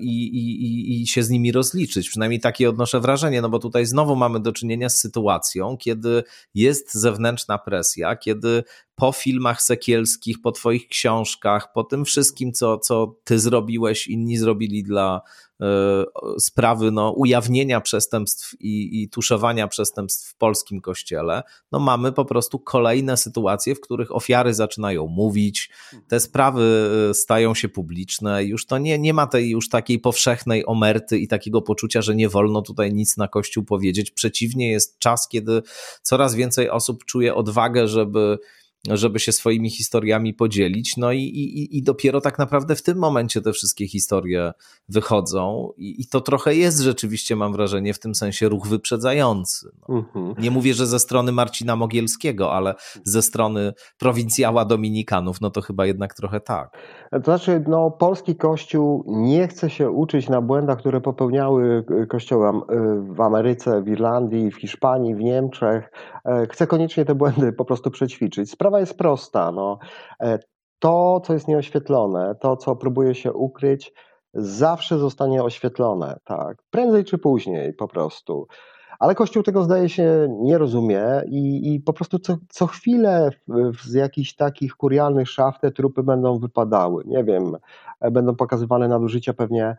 i, i, i się z nimi rozliczyć. Przynajmniej takie odnoszę wrażenie, no bo tutaj znowu mamy do czynienia z sytuacją, kiedy jest zewnętrzna presja, kiedy po filmach sekielskich, po twoich książkach, po tym wszystkim, co, co ty zrobiłeś, inni zrobili dla E, sprawy no, ujawnienia przestępstw i, i tuszowania przestępstw w polskim kościele, no mamy po prostu kolejne sytuacje, w których ofiary zaczynają mówić, te sprawy e, stają się publiczne, już to nie, nie ma tej już takiej powszechnej omerty i takiego poczucia, że nie wolno tutaj nic na kościół powiedzieć. Przeciwnie, jest czas, kiedy coraz więcej osób czuje odwagę, żeby żeby się swoimi historiami podzielić. No i, i, i dopiero tak naprawdę w tym momencie te wszystkie historie wychodzą, i, i to trochę jest rzeczywiście, mam wrażenie, w tym sensie ruch wyprzedzający. No. Mhm. Nie mówię, że ze strony Marcina Mogielskiego, ale ze strony prowincjała Dominikanów, no to chyba jednak trochę tak. To znaczy, no, polski kościół nie chce się uczyć na błędach, które popełniały y, kościoły y, w Ameryce, w Irlandii, w Hiszpanii, w Niemczech. E, chce koniecznie te błędy po prostu przećwiczyć. Sprawa jest prosta. No. E, to, co jest nieoświetlone, to, co próbuje się ukryć, zawsze zostanie oświetlone, tak, prędzej czy później po prostu. Ale Kościół tego zdaje się nie rozumie i, i po prostu co, co chwilę z jakichś takich kurialnych szaf te trupy będą wypadały. Nie wiem, będą pokazywane nadużycia pewnie e,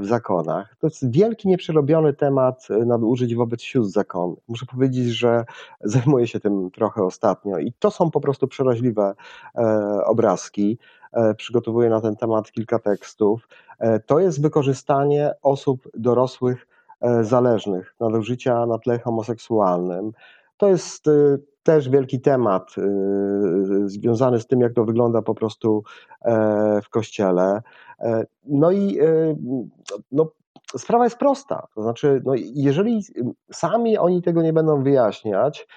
w zakonach. To jest wielki, nieprzerobiony temat nadużyć wobec sióstr zakonnych. Muszę powiedzieć, że zajmuję się tym trochę ostatnio i to są po prostu przeraźliwe e, obrazki. E, przygotowuję na ten temat kilka tekstów. To jest wykorzystanie osób dorosłych E, zależnych, nadużycia na tle homoseksualnym. To jest e, też wielki temat e, związany z tym, jak to wygląda po prostu w kościele. No i no, sprawa jest prosta. To znaczy, no, jeżeli sami oni tego nie będą wyjaśniać,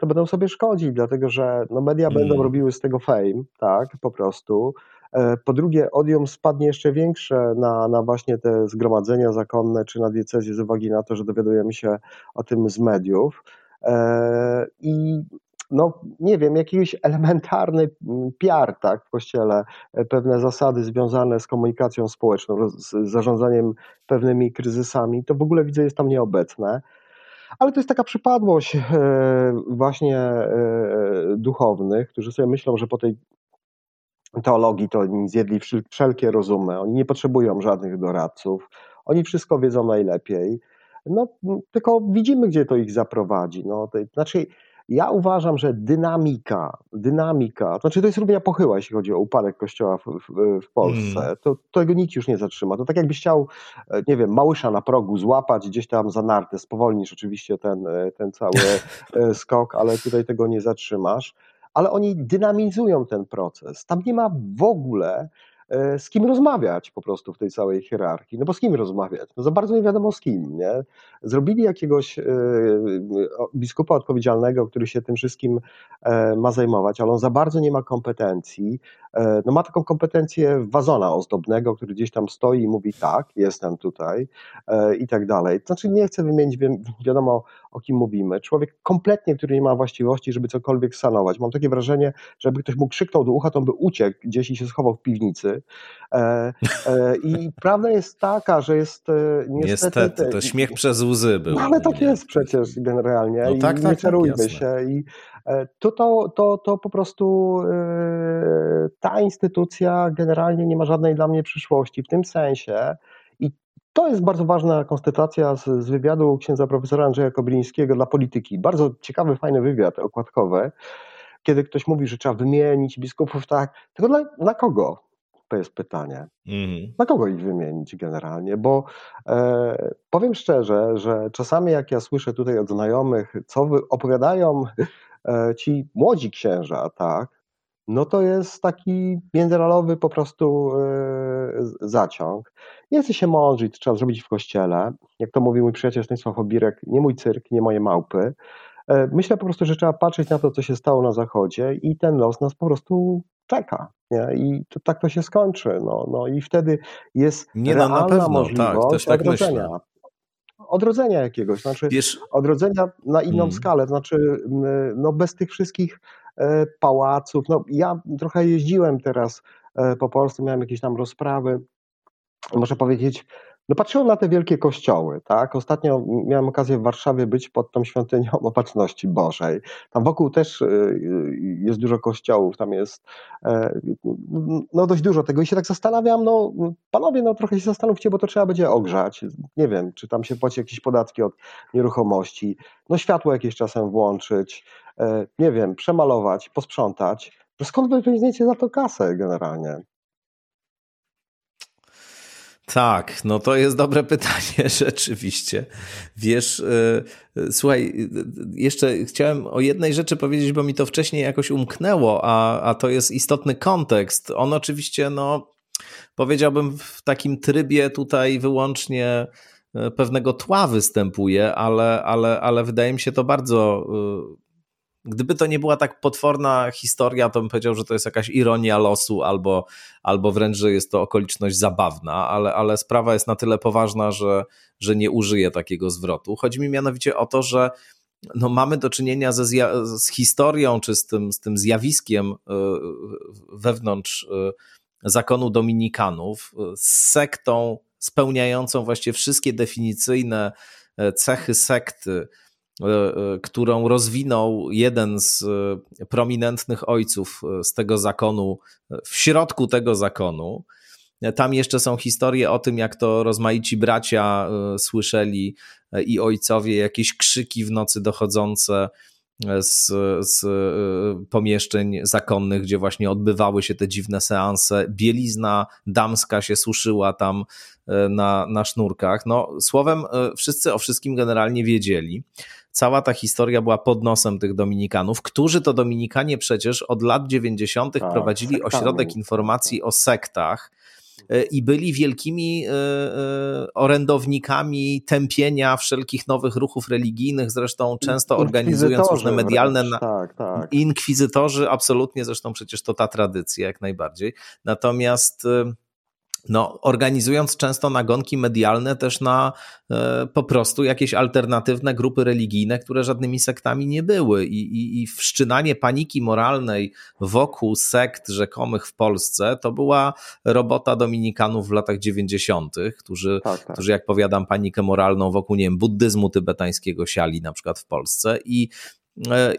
to będą sobie szkodzić, dlatego że no, media będą mm. robiły z tego fame, tak, po prostu. E, po drugie, odium spadnie jeszcze większe na, na właśnie te zgromadzenia zakonne czy na diecezję z uwagi na to, że dowiadujemy się o tym z mediów. E, I no nie wiem, jakiś elementarny PR tak, w kościele, e, pewne zasady związane z komunikacją społeczną, z zarządzaniem pewnymi kryzysami, to w ogóle widzę jest tam nieobecne. Ale to jest taka przypadłość właśnie duchownych, którzy sobie myślą, że po tej teologii to oni zjedli wszelkie rozumy, oni nie potrzebują żadnych doradców, oni wszystko wiedzą najlepiej. No, tylko widzimy, gdzie to ich zaprowadzi. No, to, znaczy, ja uważam, że dynamika, dynamika, to znaczy to jest równia pochyła, jeśli chodzi o upadek kościoła w, w, w Polsce, mm. to, tego nikt już nie zatrzyma. To tak jakbyś chciał, e, nie wiem, małysza na progu złapać gdzieś tam za nartę, spowolnisz oczywiście ten, e, ten cały e, skok, ale tutaj tego nie zatrzymasz ale oni dynamizują ten proces. Tam nie ma w ogóle z kim rozmawiać po prostu w tej całej hierarchii. No bo z kim rozmawiać? No za bardzo nie wiadomo z kim, nie? Zrobili jakiegoś e, biskupa odpowiedzialnego, który się tym wszystkim e, ma zajmować, ale on za bardzo nie ma kompetencji. No ma taką kompetencję wazona ozdobnego, który gdzieś tam stoi i mówi tak, jestem tutaj i tak dalej. Znaczy nie chcę wymienić, wiadomo o kim mówimy. Człowiek kompletnie, który nie ma właściwości, żeby cokolwiek sanować. Mam takie wrażenie, że jakby ktoś mu krzyknął do ucha, to on by uciekł gdzieś i się schował w piwnicy. E, e, I prawda jest taka, że jest e, niestety... niestety to śmiech przez łzy był. No, ale tak jest przecież generalnie no, tak, i tak, nie czarujmy tak, się. I to, to, to, to po prostu ta instytucja generalnie nie ma żadnej dla mnie przyszłości w tym sensie to jest bardzo ważna konstatacja z, z wywiadu księdza profesora Andrzeja Koblińskiego dla polityki. Bardzo ciekawy, fajny wywiad okładkowy, kiedy ktoś mówi, że trzeba wymienić biskupów, tak, tylko dla, dla kogo? To jest pytanie. Mhm. Na kogo ich wymienić generalnie? Bo e, powiem szczerze, że czasami jak ja słyszę tutaj od znajomych, co opowiadają e, ci młodzi księża, tak, no to jest taki międzynarodowy po prostu e, zaciąg. Nie się mądrzyć, trzeba zrobić w kościele. Jak to mówił mój przyjaciel Stanisław Obirek, nie mój cyrk, nie moje małpy. E, myślę po prostu, że trzeba patrzeć na to, co się stało na Zachodzie i ten los nas po prostu czeka. Nie? I to, tak to się skończy. No, no I wtedy jest nie, no, realna pewno, tak, możliwość tak, odrodzenia. Myślę. Odrodzenia jakiegoś, znaczy Wiesz, odrodzenia na inną hmm. skalę, znaczy no bez tych wszystkich e, pałaców. No, ja trochę jeździłem teraz e, po Polsce, miałem jakieś tam rozprawy. Muszę powiedzieć, no patrzyłem na te wielkie kościoły, tak? Ostatnio miałem okazję w Warszawie być pod tą świątynią Opatrzności Bożej. Tam wokół też y, y, jest dużo kościołów, tam jest e, no dość dużo tego i się tak zastanawiam, no panowie, no trochę się zastanówcie, bo to trzeba będzie ogrzać. Nie wiem, czy tam się płaci jakieś podatki od nieruchomości, no światło jakieś czasem włączyć, e, nie wiem, przemalować, posprzątać. Skąd wy weźmiecie za to kasę generalnie? Tak, no to jest dobre pytanie, rzeczywiście. Wiesz, yy, słuchaj, jeszcze chciałem o jednej rzeczy powiedzieć, bo mi to wcześniej jakoś umknęło, a, a to jest istotny kontekst. On oczywiście, no, powiedziałbym, w takim trybie tutaj wyłącznie e, pewnego tła występuje, ale, ale, ale wydaje mi się to bardzo yy, Gdyby to nie była tak potworna historia, to bym powiedział, że to jest jakaś ironia losu albo, albo wręcz, że jest to okoliczność zabawna, ale, ale sprawa jest na tyle poważna, że, że nie użyję takiego zwrotu. Chodzi mi mianowicie o to, że no mamy do czynienia ze z historią, czy z tym, z tym zjawiskiem e, wewnątrz e, zakonu dominikanów, z sektą spełniającą właściwie wszystkie definicyjne cechy sekty, którą rozwinął jeden z e, prominentnych ojców z tego zakonu, w środku tego zakonu. Tam jeszcze są historie o tym, jak to rozmaici bracia słyszeli i ojcowie jakieś krzyki w nocy dochodzące z, z pomieszczeń zakonnych, gdzie właśnie odbywały się te dziwne seanse. Bielizna damska się suszyła tam na, na sznurkach. No, słowem, wszyscy o wszystkim generalnie wiedzieli cała ta historia była pod nosem tych Dominikanów, którzy to Dominikanie przecież od lat 90. Tak, prowadzili sektami. ośrodek informacji o sektach e, i byli wielkimi e, e, orędownikami tępienia wszelkich nowych ruchów religijnych, zresztą często organizując różne medialne. Tak, tak. Inkwizytorzy, absolutnie, zresztą przecież to ta tradycja jak najbardziej. Natomiast no, organizując często nagonki medialne też na e, po prostu jakieś alternatywne grupy religijne, które żadnymi sektami nie były. I, i, I wszczynanie paniki moralnej wokół sekt rzekomych w Polsce to była robota dominikanów w latach 90., którzy, tak, tak. którzy jak powiadam, panikę moralną wokół, nie wiem, buddyzmu tybetańskiego siali na przykład w Polsce. I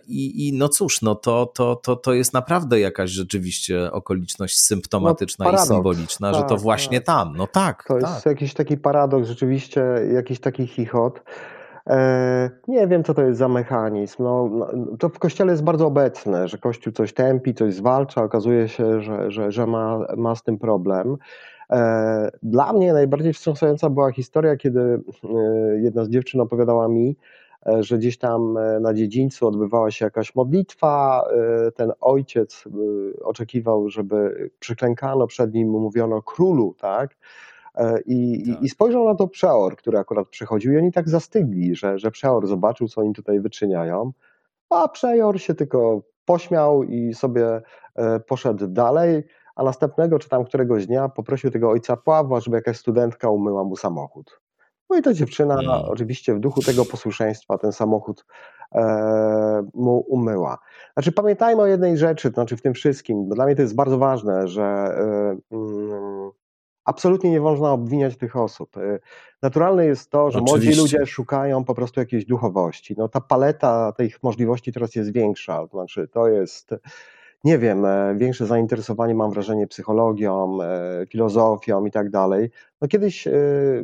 I, I, no cóż, no to, to, to, to jest naprawdę jakaś rzeczywiście okoliczność symptomatyczna no, i symboliczna, tak, że to tak, właśnie tak. tam. No tak. To tak. jest jakiś taki paradoks, rzeczywiście jakiś taki chichot. E, nie wiem, co to jest za mechanizm. No, no, to w kościele jest bardzo obecne, że kościół coś tępi, coś zwalcza, okazuje się, że, że, że ma, ma z tym problem. E, dla mnie najbardziej wstrząsająca była historia, kiedy jedna z dziewczyn opowiadała mi, E, że gdzieś tam e, na dziedzińcu odbywała się jakaś modlitwa. E, ten ojciec oczekiwał, żeby przyklękano przed nim, mówiono królu, tak? I, tak. I, spojrzał na to przeor, który akurat przychodził, i oni tak zastygli, że, że przeor zobaczył, co oni tutaj wyczyniają, a przeor się tylko pośmiał i sobie poszedł dalej, a następnego czy tam któregoś dnia poprosił tego ojca Pawła, żeby jakaś studentka umyła mu samochód. No i ta dziewczyna hmm. oczywiście w duchu tego posłuszeństwa ten samochód e, mu umyła. Znaczy pamiętajmy o jednej rzeczy, to znaczy w tym wszystkim, dla mnie to jest bardzo ważne, że e, mm, absolutnie nie można obwiniać tych osób. E, naturalne jest to, że Oczywiście. młodzi ludzie szukają po prostu jakiejś duchowości. No ta paleta tych możliwości teraz jest większa, to znaczy to jest nie wiem, e, większe zainteresowanie mam wrażenie psychologią, e, filozofią i tak dalej. No kiedyś e,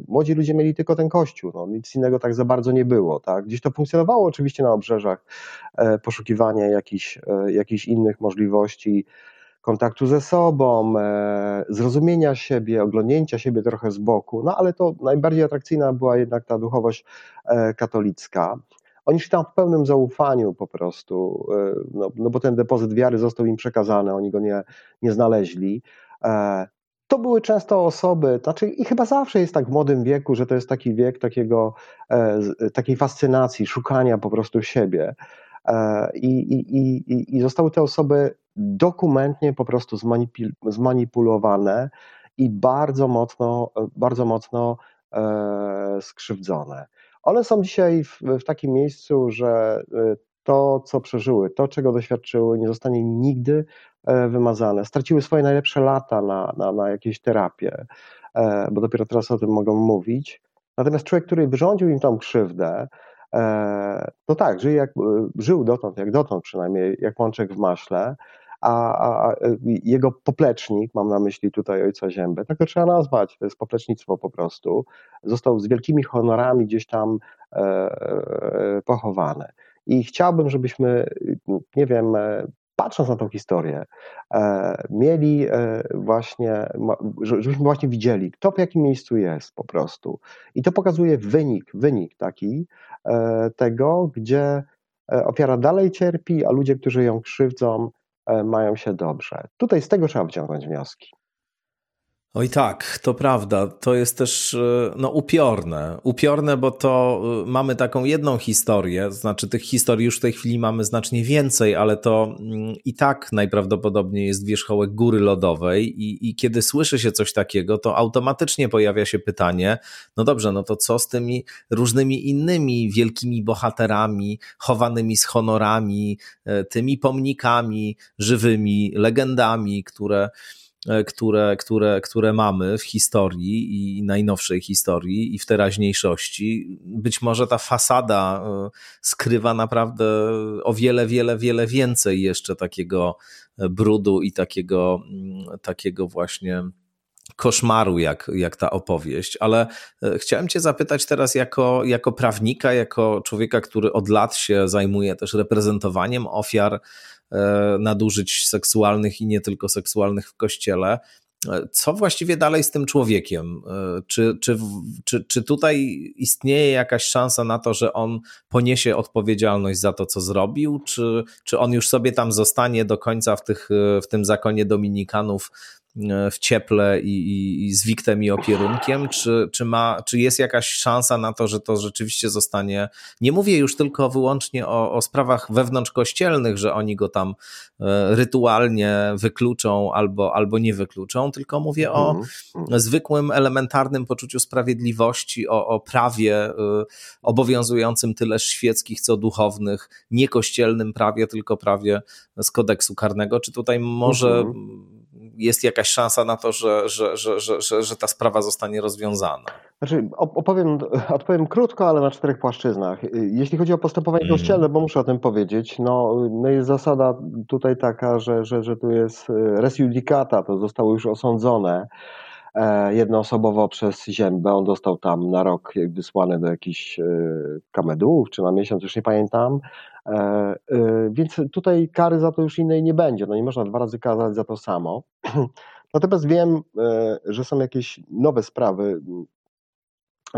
młodzi ludzie mieli tylko ten kościół, no nic innego tak za bardzo nie było, tak? Gdzieś to funkcjonowało oczywiście na obrzeżach poszukiwania jakichś, jakichś innych możliwości kontaktu ze sobą, zrozumienia siebie, oglądnięcia siebie trochę z boku, no ale to najbardziej atrakcyjna była jednak ta duchowość katolicka. Oni szli tam w pełnym zaufaniu po prostu, e, no, no bo ten depozyt wiary został im przekazany, oni go nie, nie znaleźli. E, to były często osoby, znaczy i chyba zawsze jest tak w młodym wieku, że to jest taki wiek takiego, e, takiej fascynacji, szukania po prostu siebie. I, i, i, i zostały te osoby dokumentnie po prostu zmanipulowane i bardzo mocno, bardzo mocno skrzywdzone. One są dzisiaj w, w takim miejscu, że y, to, co przeżyły, to, czego doświadczyły, nie zostanie nigdy wymazane, straciły swoje najlepsze lata na, na, na jakieś terapie, bo dopiero teraz o tym mogą mówić. Natomiast człowiek, który wyrządził im tą krzywdę, no tak, żyje jak, żył dotąd, jak dotąd przynajmniej, jak łączek w maśle, a, a, jego poplecznik, mam na myśli tutaj ojca Ziębę, tak to trzeba nazwać, to jest poplecznictwo po prostu, został z wielkimi honorami gdzieś tam e, e, pochowany. I chciałbym, żebyśmy, nie wiem, e, patrząc na tą historię, e, mieli e, właśnie, żebyśmy właśnie widzieli, kto w jakim miejscu jest po prostu. I to pokazuje wynik, wynik taki tego, gdzie ofiara dalej cierpi, a ludzie, którzy ją krzywdzą, mają się dobrze. Tutaj z tego trzeba wyciągnąć wnioski. Oj tak, to prawda. To jest też e, no, upiorne. Upiorne, bo to e, mamy taką jedną historię, znaczy tych historii już w tej chwili mamy znacznie więcej, ale to mm, i tak najprawdopodobniej jest wierzchołek góry lodowej i, i kiedy słyszy się coś takiego, to automatycznie pojawia się pytanie, no dobrze, no to co z tymi różnymi innymi wielkimi bohaterami, chowanymi z honorami, e, tymi pomnikami żywymi, legendami, które które, które, które mamy w historii i najnowszej historii i w teraźniejszości. Być może ta fasada e, skrywa naprawdę o wiele, wiele, wiele więcej jeszcze takiego e, brudu i takiego, mm, takiego właśnie koszmaru, jak, jak ta opowieść, ale chciałem Cię zapytać teraz jako, jako prawnika, jako człowieka, który od lat się zajmuje też reprezentowaniem ofiar E, nadużyć seksualnych i nie tylko seksualnych w kościele. E, co właściwie dalej z tym człowiekiem? E, czy, czy, czy, czy tutaj istnieje jakaś szansa na to, że on poniesie odpowiedzialność za to, co zrobił? Czy, czy on już sobie tam zostanie do końca w, tych, w tym zakonie Dominikanów E, w cieple i, i, i z wiktem i opierunkiem, czy, czy, ma, czy jest jakaś szansa na to, że to rzeczywiście zostanie, nie mówię już tylko wyłącznie o, o sprawach wewnątrzkościelnych, że oni go tam e, rytualnie wykluczą albo, albo nie wykluczą, tylko mówię o mhm, mhm. zwykłym, elementarnym poczuciu sprawiedliwości, o, o prawie e, obowiązującym tyle świeckich, co duchownych, niekościelnym prawie, tylko prawie z kodeksu karnego. Czy tutaj może mhm jest jakaś szansa na to, że, że, że, że, że ta sprawa zostanie rozwiązana? Znaczy, opowiem, odpowiem krótko, ale na czterech płaszczyznach. Jeśli chodzi o postępowanie mm. kościelne, bo muszę o tym powiedzieć, no, no jest zasada tutaj taka, że, że, że tu jest res judicata, to zostało już osądzone e, jednoosobowo przez Ziębę. On został tam na rok wysłany do jakichś e, kamedułów, czy na miesiąc, już nie pamiętam. E, więc tutaj kary za to już innej nie będzie. No nie można dwa razy kazać za to samo. Natomiast wiem, że są jakieś nowe sprawy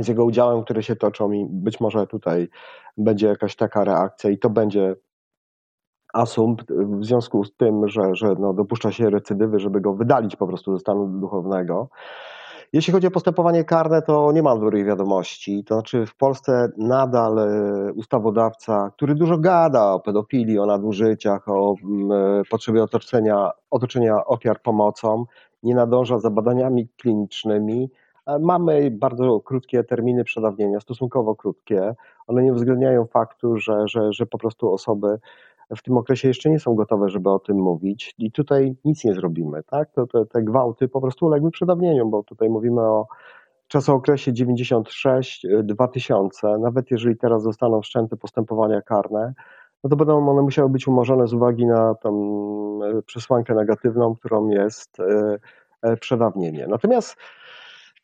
z jego udziałem, które się toczą i być może tutaj będzie jakaś taka reakcja i to będzie asumpt w związku z tym, że, że no, dopuszcza się recydywy, żeby go wydalić po prostu ze stanu duchownego. Jeśli chodzi o postępowanie karne, to nie mam dobrej wiadomości. To znaczy w Polsce nadal e, ustawodawca, który dużo gada o pedofilii, o nadużyciach, o e, potrzebie otoczenia, otoczenia ofiar pomocą, nie nadąża za badaniami klinicznymi, Mamy bardzo krótkie terminy przedawnienia, stosunkowo krótkie. One nie uwzględniają faktu, że, że, że po prostu osoby w tym okresie jeszcze nie są gotowe, żeby o tym mówić i tutaj nic nie zrobimy. Tak? To, te, te gwałty po prostu uległy przedawnieniu, bo tutaj mówimy o czasookresie 96-2000, nawet jeżeli teraz zostaną wszczęte postępowania karne, no to będą one musiały być umorzone z uwagi na tą e, przesłankę negatywną, którą jest e, e, przedawnienie. Natomiast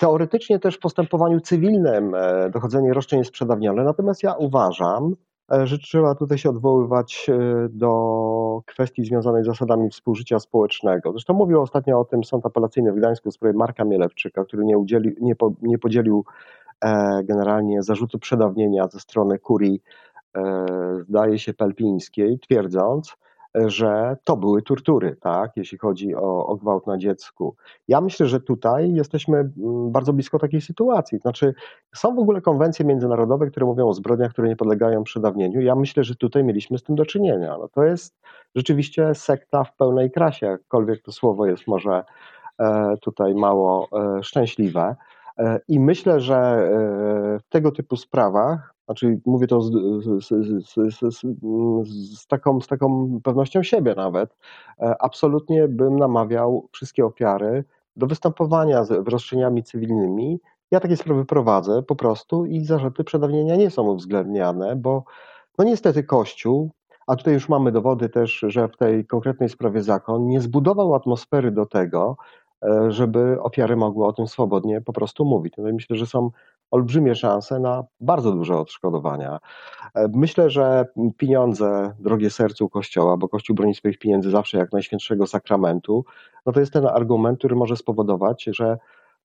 Teoretycznie też w postępowaniu cywilnym e, dochodzenie roszczeń jest przedawnione, natomiast ja uważam, że trzeba tutaj się odwoływać e, do kwestii związanej z zasadami współżycia społecznego. Zresztą mówił ostatnio o tym Sąd Apelacyjny w Gdańsku w sprawie Marka Mielewczyka, który nie, udzieli, nie, po, nie podzielił generalnie zarzutu przedawnienia ze strony kurii, zdaje się, pelpińskiej, twierdząc, że to były tortury, tak, jeśli chodzi o, o gwałt na dziecku. Ja myślę, że tutaj jesteśmy mm, bardzo blisko takiej sytuacji. Znaczy, są w ogóle konwencje międzynarodowe, które mówią o zbrodniach, które nie podlegają przedawnieniu. Ja myślę, że tutaj mieliśmy z tym do czynienia. No, to jest rzeczywiście sekta w pełnej krasie, jakkolwiek to słowo jest może e, tutaj mało e, szczęśliwe. E, I myślę, że w tego typu sprawach znaczy mówię to z, z, z, z, taką, z taką pewnością siebie nawet, e, absolutnie bym namawiał wszystkie ofiary do występowania z roszczeniami cywilnymi. Ja takie sprawy prowadzę po prostu i zarzuty przedawnienia nie są uwzględniane, bo no niestety Kościół, a tutaj już mamy dowody też, że w tej konkretnej sprawie zakon nie zbudował atmosfery do tego, e, żeby ofiary mogły o tym swobodnie po prostu mówić. No myślę, że są olbrzymie szanse na bardzo duże odszkodowania. E, myślę, że pieniądze, drogie sercu Kościoła, bo Kościół broni swoich pieniędzy zawsze jak najświętszego sakramentu, no to jest ten argument, który może spowodować, że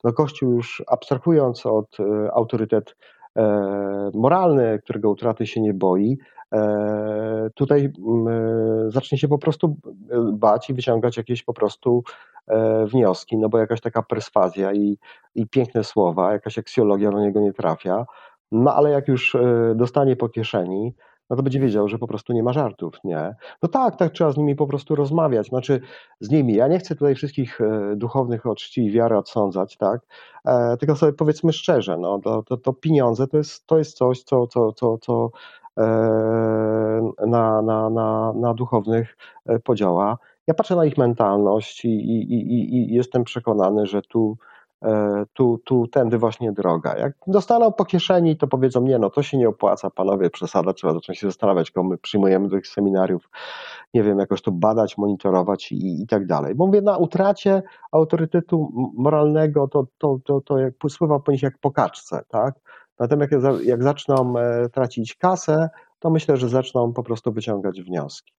no Kościół już abstrahując od e, autorytet moralny, którego utraty się nie boi, tutaj zacznie się po prostu bać i wyciągać jakieś po prostu E, wnioski, no bo jakaś taka perswazja i, i piękne słowa, jakaś aksjologia do niego nie trafia, no ale jak już e, dostanie po kieszeni, no to będzie wiedział, że po prostu nie ma żartów, nie? No tak, tak trzeba z nimi po prostu rozmawiać, znaczy z nimi. Ja nie chcę tutaj wszystkich e, duchownych o czci i wiary odsądzać, tak? tylko sobie powiedzmy szczerze, no to, to, to pieniądze to jest, to jest coś, co, co, co, co na, na, na, na duchownych podziała ja patrzę na ich mentalność i, i, i, i jestem przekonany, że tu, e, tu, tu tędy właśnie droga. Jak dostaną po kieszeni, to powiedzą, nie no, to się nie opłaca, panowie, przesada, trzeba zacząć się zastanawiać, kogo my przyjmujemy do tych seminariów, nie wiem, jakoś to badać, monitorować i, i tak dalej. Bo mówię, na utracie autorytetu moralnego to, to, to, to jak spływa po nich jak po kaczce, tak? Natomiast jak, jak zaczną e, tracić kasę, to myślę, że zaczną po prostu wyciągać wnioski.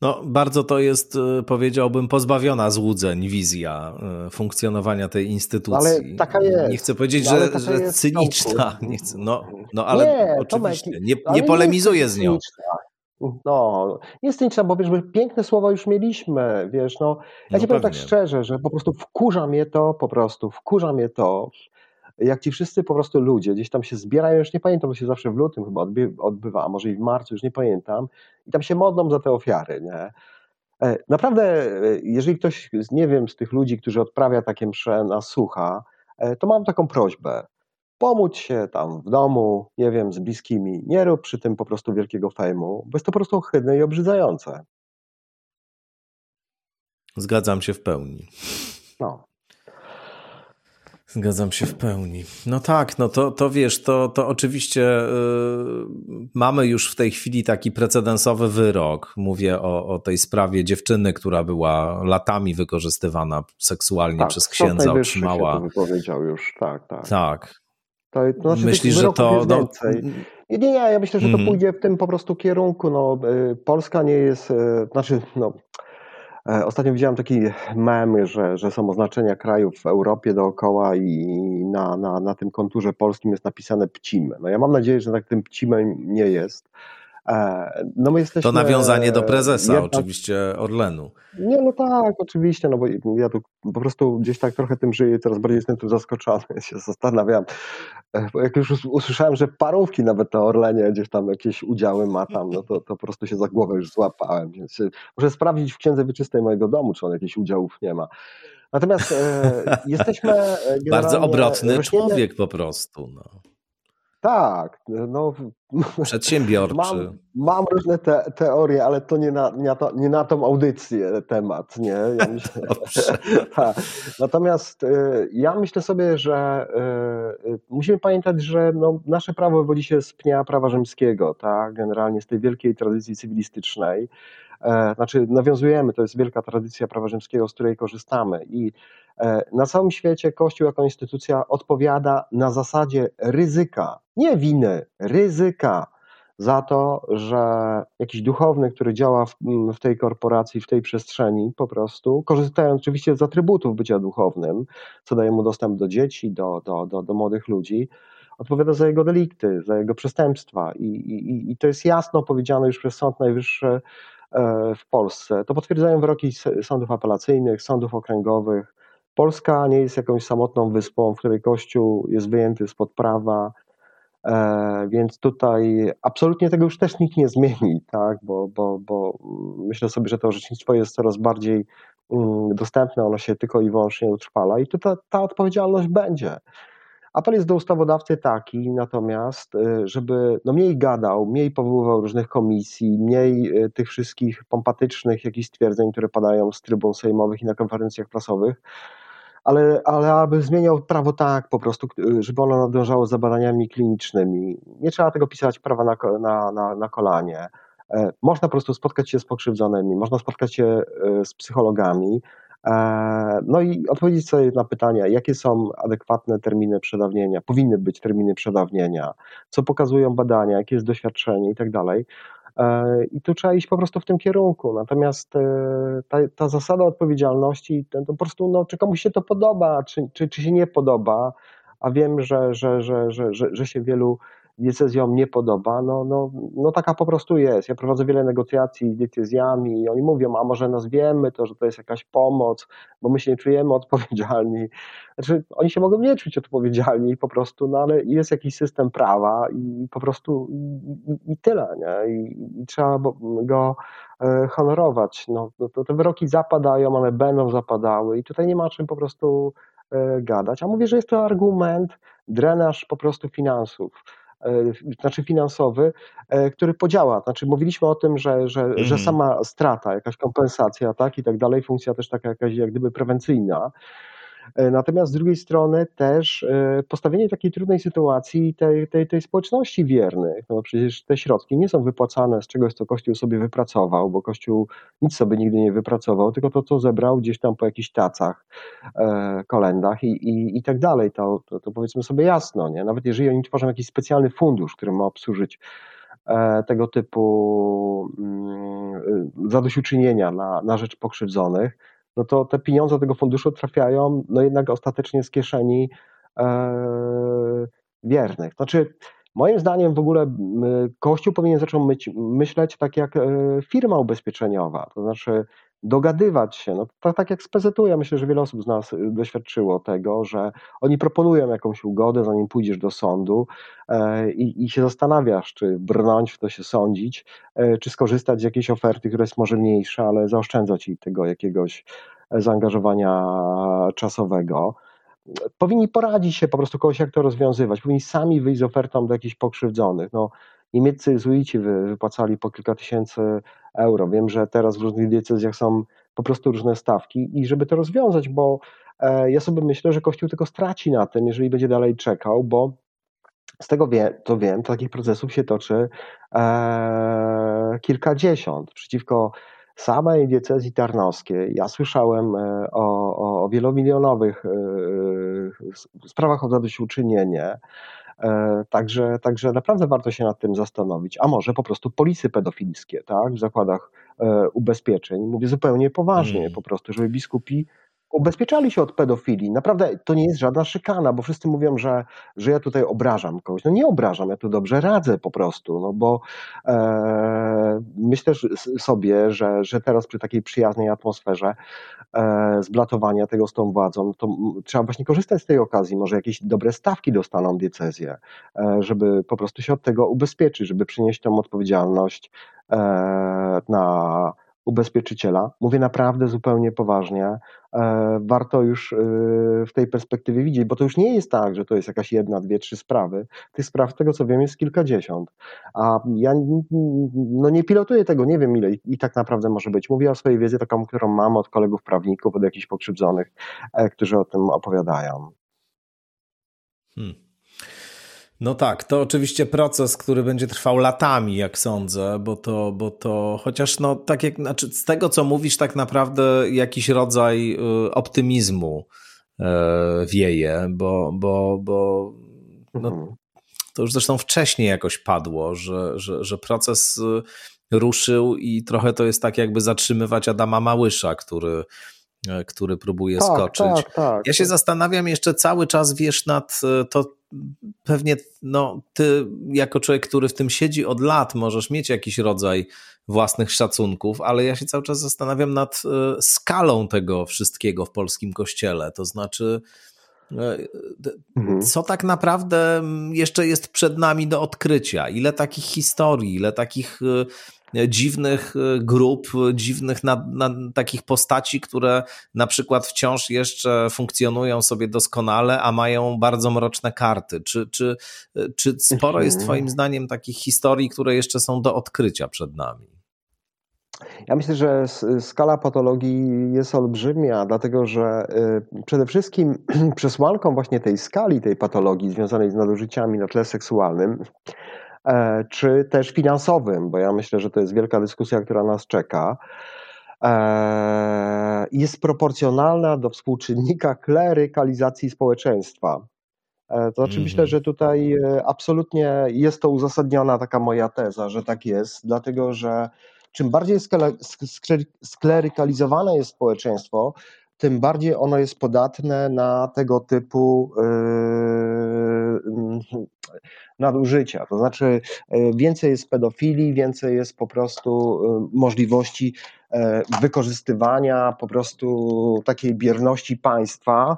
No, bardzo to jest, e, powiedziałbym, pozbawiona złudzeń wizja e, funkcjonowania tej instytucji. Ale taka jest. Nie chcę powiedzieć, no, że, że cyniczna. Nie chcę, no, no, ale nie, oczywiście, Tomek, nie, nie polemizuję z nią. No, jest cyniczna, bo wiesz, piękne słowa już mieliśmy, wiesz, no. Ja no ci powiem tak szczerze, że po prostu wkurza mnie to, po prostu wkurza mnie to, jak ci wszyscy po prostu ludzie gdzieś tam się zbierają, już nie pamiętam, to się zawsze w lutym chyba odbywa, a może i w marcu, już nie pamiętam, i tam się modlą za te ofiary, nie? E, naprawdę, e, jeżeli ktoś, nie wiem, z tych ludzi, którzy odprawia takie msze na sucha, e, to mam taką prośbę. Pomóc się tam w domu, nie wiem, z bliskimi. Nie rób przy tym po prostu wielkiego fejmu, bo jest to po prostu ohydne i obrzydzające. Zgadzam się w pełni. No. Zgadzam się w pełni. No tak, no to, to wiesz, to, to oczywiście yy, mamy już w tej chwili taki precedensowy wyrok. Mówię o, o tej sprawie dziewczyny, która była latami wykorzystywana seksualnie tak, przez księdza, otrzymała. Się to wypowiedział już, tak, tak. Tak. To, to znaczy Myślisz, że to. No... Nie, nie, ja myślę, że to mm. pójdzie w tym po prostu kierunku. No, y, Polska nie jest, y, znaczy, no, ostatnio widziałem taki mem, że, że są oznaczenia krajów w Europie dookoła i na, na, na tym konturze polskim jest napisane Pcim. No ja mam nadzieję, że tak tym Pcimem nie jest. E, no my jesteśmy, to nawiązanie do prezesa jednak, oczywiście Orlenu. Nie, no tak, oczywiście, no bo ja tu po prostu gdzieś tak trochę tym żyję, coraz bardziej jestem tu zaskoczony, się zastanawiam. E, bo jak już usłyszałem, że parówki nawet na Orlenie gdzieś tam jakieś udziały ma tam, no to, to po prostu się za głowę już złapałem, więc muszę sprawdzić w księdze wieczystej mojego domu, czy on jakichś udziałów nie ma. Natomiast e, jesteśmy. Bardzo obrotny człowiek po prostu. No. Tak, no. Przedsiębiorczy. Mam, mam różne te, teorie, ale to nie na, nie, to, nie na tą audycję temat, nie? Ja myślę, tak. Natomiast y, ja myślę sobie, że y, y, musimy pamiętać, że no, nasze prawo wywodzi się z pnia prawa rzymskiego, tak? Generalnie z tej wielkiej tradycji cywilistycznej. E, znaczy, nawiązujemy, to jest wielka tradycja prawa rzymskiego, z której korzystamy i E, na całym świecie Kościół jako instytucja odpowiada na zasadzie ryzyka, nie winy, ryzyka za to, że jakiś duchowny, który działa w, w, tej korporacji, w tej przestrzeni, po prostu, korzystając oczywiście z atrybutów bycia duchownym, co daje mu dostęp do dzieci, do, do, do, do młodych ludzi, odpowiada za jego delikty, za jego przestępstwa. I, i, I to jest jasno powiedziane już przez Sąd Najwyższy e, w Polsce. To potwierdzają wyroki sądów apelacyjnych, sądów okręgowych, Polska nie jest jakąś samotną wyspą, w której Kościół jest wyjęty spod prawa, więc tutaj absolutnie tego już też nikt nie zmieni, tak? bo, bo, bo myślę sobie, że to orzecznictwo jest coraz bardziej mm, dostępne, ono się tylko i wyłącznie utrwala i tu ta, ta odpowiedzialność będzie. Apel jest do ustawodawcy taki natomiast, y, żeby no mniej gadał, mniej powoływał różnych komisji, mniej y, tych wszystkich pompatycznych jakichś stwierdzeń, które padają z trybun sejmowych i na konferencjach prasowych, ale, ale aby zmieniał prawo tak po prostu, żeby ono nadążało za badaniami klinicznymi. Nie trzeba tego pisać prawa na, na, na, na kolanie. E, można po prostu spotkać się z pokrzywdzonymi, można spotkać się e, z psychologami, e, no i odpowiedzieć sobie na pytania, jakie są adekwatne terminy przedawnienia, powinny być terminy przedawnienia, co pokazują badania, jakie jest doświadczenie i tak dalej. I tu trzeba iść po prostu w tym kierunku. Natomiast ta, ta zasada odpowiedzialności, to po prostu, no, czy komuś się to podoba, czy, czy, czy się nie podoba, a wiem, że, że, że, że, że, że się wielu diecezjom nie podoba, no, no, no taka po prostu jest. Ja prowadzę wiele negocjacji z diecezjami i oni mówią, a może nazwiemy to, że to jest jakaś pomoc, bo my się nie czujemy odpowiedzialni. Znaczy, oni się mogą nie czuć odpowiedzialni po prostu, no ale jest jakiś system prawa i po prostu i, i tyle, nie? I, I, trzeba go e, honorować. No, to, te wyroki zapadają, one będą zapadały i tutaj nie ma czym po prostu e, gadać. A mówię, że jest to argument, drenaż po prostu finansów. E, znaczy finansowy, e, który podziała. Znaczy mówiliśmy o tym, że, że, że mhm. sama strata, jakaś kompensacja, tak i tak dalej, funkcja też taka jakaś jak gdyby prewencyjna, natomiast z drugiej strony też e, postawienie takiej trudnej sytuacji tej, tej, tej społeczności wiernych, no przecież te środki nie są wypłacane z czegoś, co Kościół sobie wypracował, bo Kościół nic sobie nigdy nie wypracował, tylko to, co zebrał gdzieś tam po jakichś tacach, e, kolendach i, i, i tak dalej. To, to, to powiedzmy sobie jasno, nie? Nawet jeżeli oni tworzą jakiś specjalny fundusz, który ma obsłużyć tego typu mm, zadośćuczynienia na, na rzecz pokrzywdzonych, no to te pieniądze tego funduszu trafiają no jednak ostatecznie z kieszeni e, wiernych. Znaczy, moim zdaniem w ogóle Kościół powinien zacząć myśleć tak jak e, firma ubezpieczeniowa, to znaczy dogadywać się. No, tak, tak jak z PZU, ja myślę, że wiele osób z nas y, doświadczyło tego, że oni proponują jakąś ugodę, zanim pójdziesz do sądu e, i, i się zastanawiasz, czy brnąć w to się sądzić, e, czy skorzystać z jakiejś oferty, która jest może mniejsza, ale zaoszczędza ci tego jakiegoś e, zaangażowania czasowego powinni poradzić się po prostu kogoś, jak to rozwiązywać. Powinni sami wyjść z ofertą do jakichś pokrzywdzonych. No, niemieccy jezuici wypłacali po kilka tysięcy euro. Wiem, że teraz w różnych diecezjach są po prostu różne stawki i żeby to rozwiązać, bo e, ja sobie myślę, że Kościół tylko straci na tym, jeżeli będzie dalej czekał, bo z tego wie, to wiem, takich procesów się toczy e, kilkadziesiąt przeciwko samej diecezji tarnowskiej. Ja słyszałem e, o, o, o wielomilionowych e, sprawach o zadośćuczynienie, E, także, także naprawdę warto się nad tym zastanowić. A może po prostu polisy pedofilskie, tak, w zakładach e, ubezpieczeń. Mówię zupełnie poważnie, mm. po prostu, żeby biskupi ubezpieczali się od pedofilii. Naprawdę to nie jest żadna szykana, bo wszyscy mówią, że, że ja tutaj obrażam kogoś. No nie obrażam, ja tu dobrze radzę po prostu, no bo e, myślę sobie, że, że teraz przy takiej przyjaznej atmosferze e, zblatowania tego z tą władzą, to trzeba właśnie korzystać z tej okazji, może jakieś dobre stawki dostaną diecezję, e, żeby po prostu się od tego ubezpieczyć, żeby przynieść tą odpowiedzialność e, na ubezpieczyciela. Mówię naprawdę zupełnie poważnie. E, warto już e, w tej perspektywie widzieć, bo to już nie jest tak, że to jest jakaś jedna, dwie, trzy sprawy. Tych spraw, tego co wiem, jest kilkadziesiąt. A ja no nie pilotuję tego, nie wiem ile i tak naprawdę może być. Mówię o swojej wiedzy taką, którą mam od kolegów prawników, od jakichś pokrzywdzonych, e, którzy o tym opowiadają. Hmm. No tak, to oczywiście proces, który będzie trwał latami, jak sądzę, bo to, bo to chociaż no tak jak, znaczy z tego co mówisz, tak naprawdę jakiś rodzaj y, optymizmu e, wieje, bo, bo, bo no, mhm. to już zresztą wcześniej jakoś padło, że, że, że proces y, ruszył i trochę to jest tak jakby zatrzymywać Adama Małysza, który e, który próbuje tak, skoczyć. Tak, tak. Ja się zastanawiam jeszcze cały czas, wiesz, nad e, to, pewnie no, ty jako człowiek, który w tym siedzi od lat, możesz mieć jakiś rodzaj własnych szacunków, ale ja się cały czas zastanawiam nad e, skalą tego wszystkiego w polskim kościele. To znaczy, mhm. co tak naprawdę jeszcze jest przed nami do odkrycia? Ile takich historii, ile takich dziwnych grup, dziwnych na, na, takich postaci, które na przykład wciąż jeszcze funkcjonują sobie doskonale, a mają bardzo mroczne karty. Czy, czy, czy sporo jest mhm. Twoim zdaniem takich historii, które jeszcze są do odkrycia przed nami? Ja myślę, że skala patologii jest olbrzymia, dlatego że przede wszystkim przesłanką właśnie tej skali tej patologii związanej z nadużyciami na tle seksualnym, e, czy też finansowym, bo ja myślę, że to jest wielka dyskusja, która nas czeka, e, jest proporcjonalna do współczynnika klerykalizacji społeczeństwa. E, to znaczy mm -hmm. myślę, że tutaj absolutnie jest to uzasadniona taka moja teza, że tak jest, dlatego że czym bardziej sklerykalizowane jest społeczeństwo, tym bardziej ono jest podatne na tego typu yy, nadużycia. To znaczy, yy, więcej jest pedofilii, więcej jest po prostu yy, możliwości wykorzystywania po prostu takiej bierności państwa.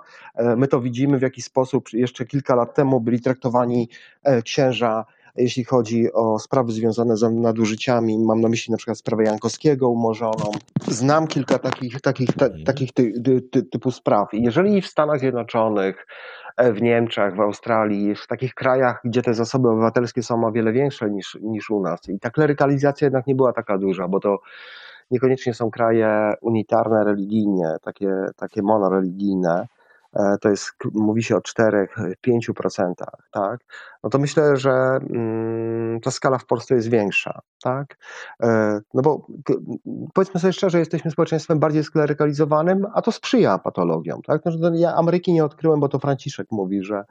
My to widzimy, w jaki sposób jeszcze kilka lat temu byli traktowani księża jeśli chodzi o sprawy związane z nadużyciami, mam na myśli na przykład sprawę Jankowskiego umorzoną. Znam kilka takich, takich, ta, mhm. takich ty, ty, ty, typu spraw. I jeżeli w Stanach Zjednoczonych, e, w Niemczech, w Australii, w takich krajach, gdzie te zasoby obywatelskie są o wiele większe niż, niż u nas, i ta klerykalizacja jednak nie była taka duża, bo to niekoniecznie są kraje unitarne religijnie, takie, takie monoreligijne, to jest, mówi się o 4-5%, tak? No to myślę, że mm, ta skala w Polsce jest większa, tak? E, no bo powiedzmy sobie szczerze, jesteśmy społeczeństwem bardziej sklerykalizowanym, a to sprzyja patologiom, tak? No, ja Ameryki nie odkryłem, bo to Franciszek mówi, że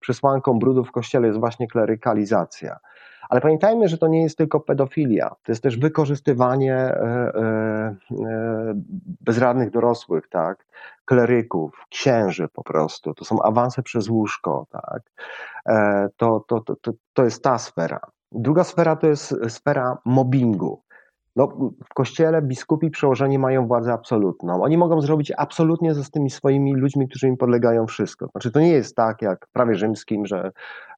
przesłanką brudu w kościele jest właśnie klerykalizacja. Ale pamiętajmy, że to nie jest tylko pedofilia, to jest też wykorzystywanie e, e, e, bezradnych dorosłych, tak? kleryków, księży po prostu, to są awanse przez łóżko, tak? to, to, to, to jest ta sfera. Druga sfera to jest sfera mobbingu. No, w kościele biskupi przełożeni mają władzę absolutną. Oni mogą zrobić absolutnie ze tymi swoimi ludźmi, którzy im podlegają wszystko. Znaczy, to nie jest tak jak w prawie rzymskim, że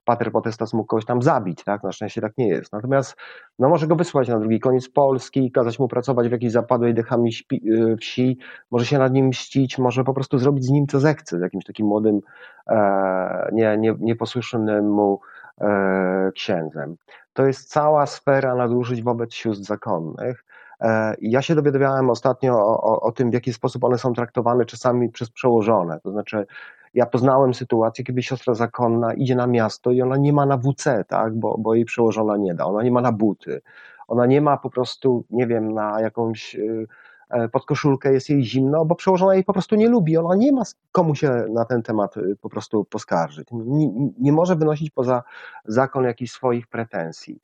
pater potestas mógł kogoś tam zabić, tak? Na szczęście tak nie jest. Natomiast no, może go wysłać na drugi koniec Polski, kazać mu pracować w jakiejś zapadłej dechami y, wsi, może się nad nim mścić, może po prostu zrobić z nim co zechce, z jakimś takim młodym, e, nie, nie, nieposłusznym mu e, księdzem. To jest cała sfera nadużyć wobec sióstr zakonnych. E, ja się dowiadywałem ostatnio o, o, o, tym, w jaki sposób one są traktowane czasami przez przełożone. To znaczy, ja poznałem sytuację, kiedy siostra zakonna idzie na miasto i ona nie ma na WC, tak, bo, bo jej przełożona nie da. Ona nie ma na buty. Ona nie ma po prostu, nie wiem, na jakąś y, e, podkoszulkę jest jej zimno, bo przełożona jej po prostu nie lubi. Ona nie ma komu się na ten temat y, po prostu poskarżyć. Nie, nie może wynosić poza zakon jakichś swoich pretensji.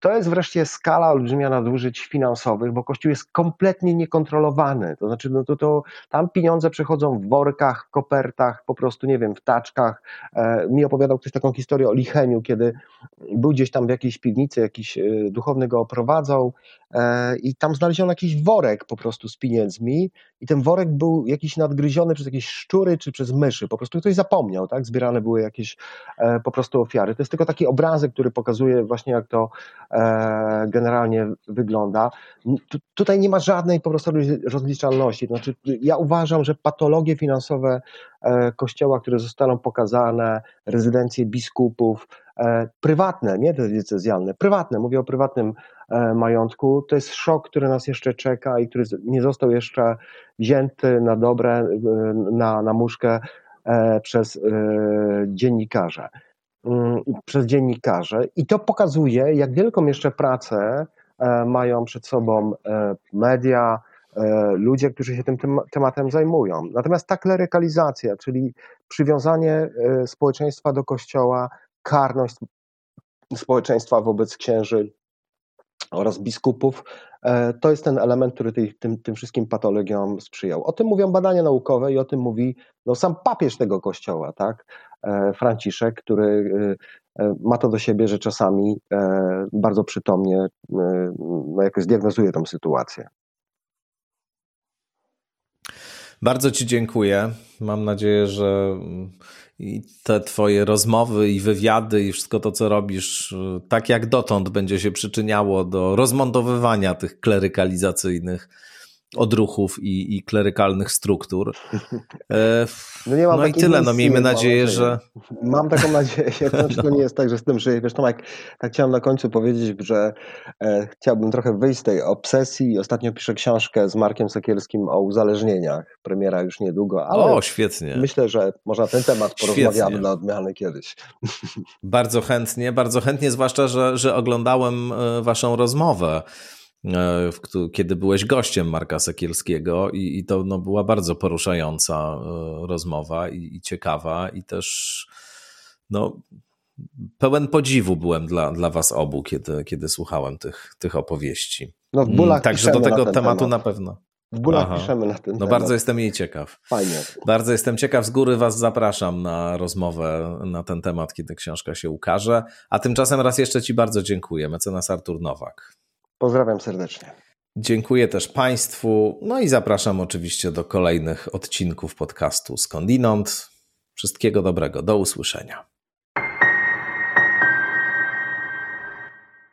To jest wreszcie skala olbrzymia nadużyć finansowych, bo Kościół jest kompletnie niekontrolowany. To znaczy, no to, to tam pieniądze przechodzą w workach, kopertach, po prostu, nie wiem, w taczkach. E, mi opowiadał ktoś taką historię o Licheniu, kiedy był gdzieś tam w jakiejś piwnicy, jakiś e, duchowny go oprowadzał e, i tam znaleziono jakiś worek po prostu z pieniędzmi i ten worek był jakiś nadgryziony przez jakieś szczury czy przez myszy. Po prostu ktoś zapomniał, tak? Zbierane były jakieś e, po prostu ofiary. To jest tylko taki obrazek, który pokazuje właśnie, jak to generalnie wygląda. tutaj nie ma żadnej po prostu rozliczalności. Znaczy, ja uważam, że patologie finansowe e, kościoła, które zostaną pokazane, rezydencje biskupów, e, prywatne, nie te decyzjalne, prywatne, mówię o prywatnym majątku, to jest szok, który nas jeszcze czeka i który nie został jeszcze wzięty na dobre, na, na muszkę przez dziennikarze. Przez dziennikarzy i to pokazuje, jak wielką jeszcze pracę e, mają przed sobą e, media, e, ludzie, którzy się tym tematem zajmują. Natomiast ta klerykalizacja, czyli przywiązanie społeczeństwa do kościoła, karność społeczeństwa wobec księży oraz biskupów, to jest ten element, który tym, tym wszystkim patologiom sprzyjał. O tym mówią badania naukowe i o tym mówi no, sam papież tego kościoła, tak? E, Franciszek, który e, e, ma to do siebie, że czasami bardzo przytomnie no, jakoś diagnozuje tę sytuację. Bardzo Ci dziękuję. Mam nadzieję, że i te Twoje rozmowy i wywiady i wszystko to, co robisz, tak jak dotąd będzie się przyczyniało do rozmontowywania tych klerykalizacyjnych odruchów i, i klerykalnych struktur. E, no, nie mam no i tyle, no miejmy nadzieję, że... Mam taką nadzieję, znaczy to nie jest tak, że z tym żyję. Wiesz Tomek, tak chciałem na końcu powiedzieć, że e, chciałbym trochę wyjść z tej obsesji. Ostatnio piszę książkę z Markiem Sekielskim o uzależnieniach. Premiera już niedługo, ale o, świetnie. myślę, że może na ten temat porozmawiamy świetnie. dla odmiany kiedyś. Bardzo chętnie, bardzo chętnie, zwłaszcza, że, że oglądałem e, waszą rozmowę kiedy byłeś gościem Marka Sekielskiego i, i to no, była bardzo poruszająca e, rozmowa i, i, ciekawa i też no, pełen podziwu byłem dla, dla was obu, kiedy, kiedy słuchałem tych, tych opowieści. No w bólach mm, Także do tego tematu temat. na pewno. W bólach Aha. piszemy na ten No temat. bardzo jestem jej ciekaw. Fajnie. Bardzo jestem ciekaw. Z góry Was zapraszam na rozmowę na ten temat, kiedy książka się ukaże. A tymczasem raz jeszcze Ci bardzo dziękuję. Mecenas Artur Nowak. Pozdrawiam serdecznie. Dziękuję też Państwu. No i zapraszam oczywiście do kolejnych odcinków podcastu Skądinąd. Wszystkiego dobrego. Do usłyszenia.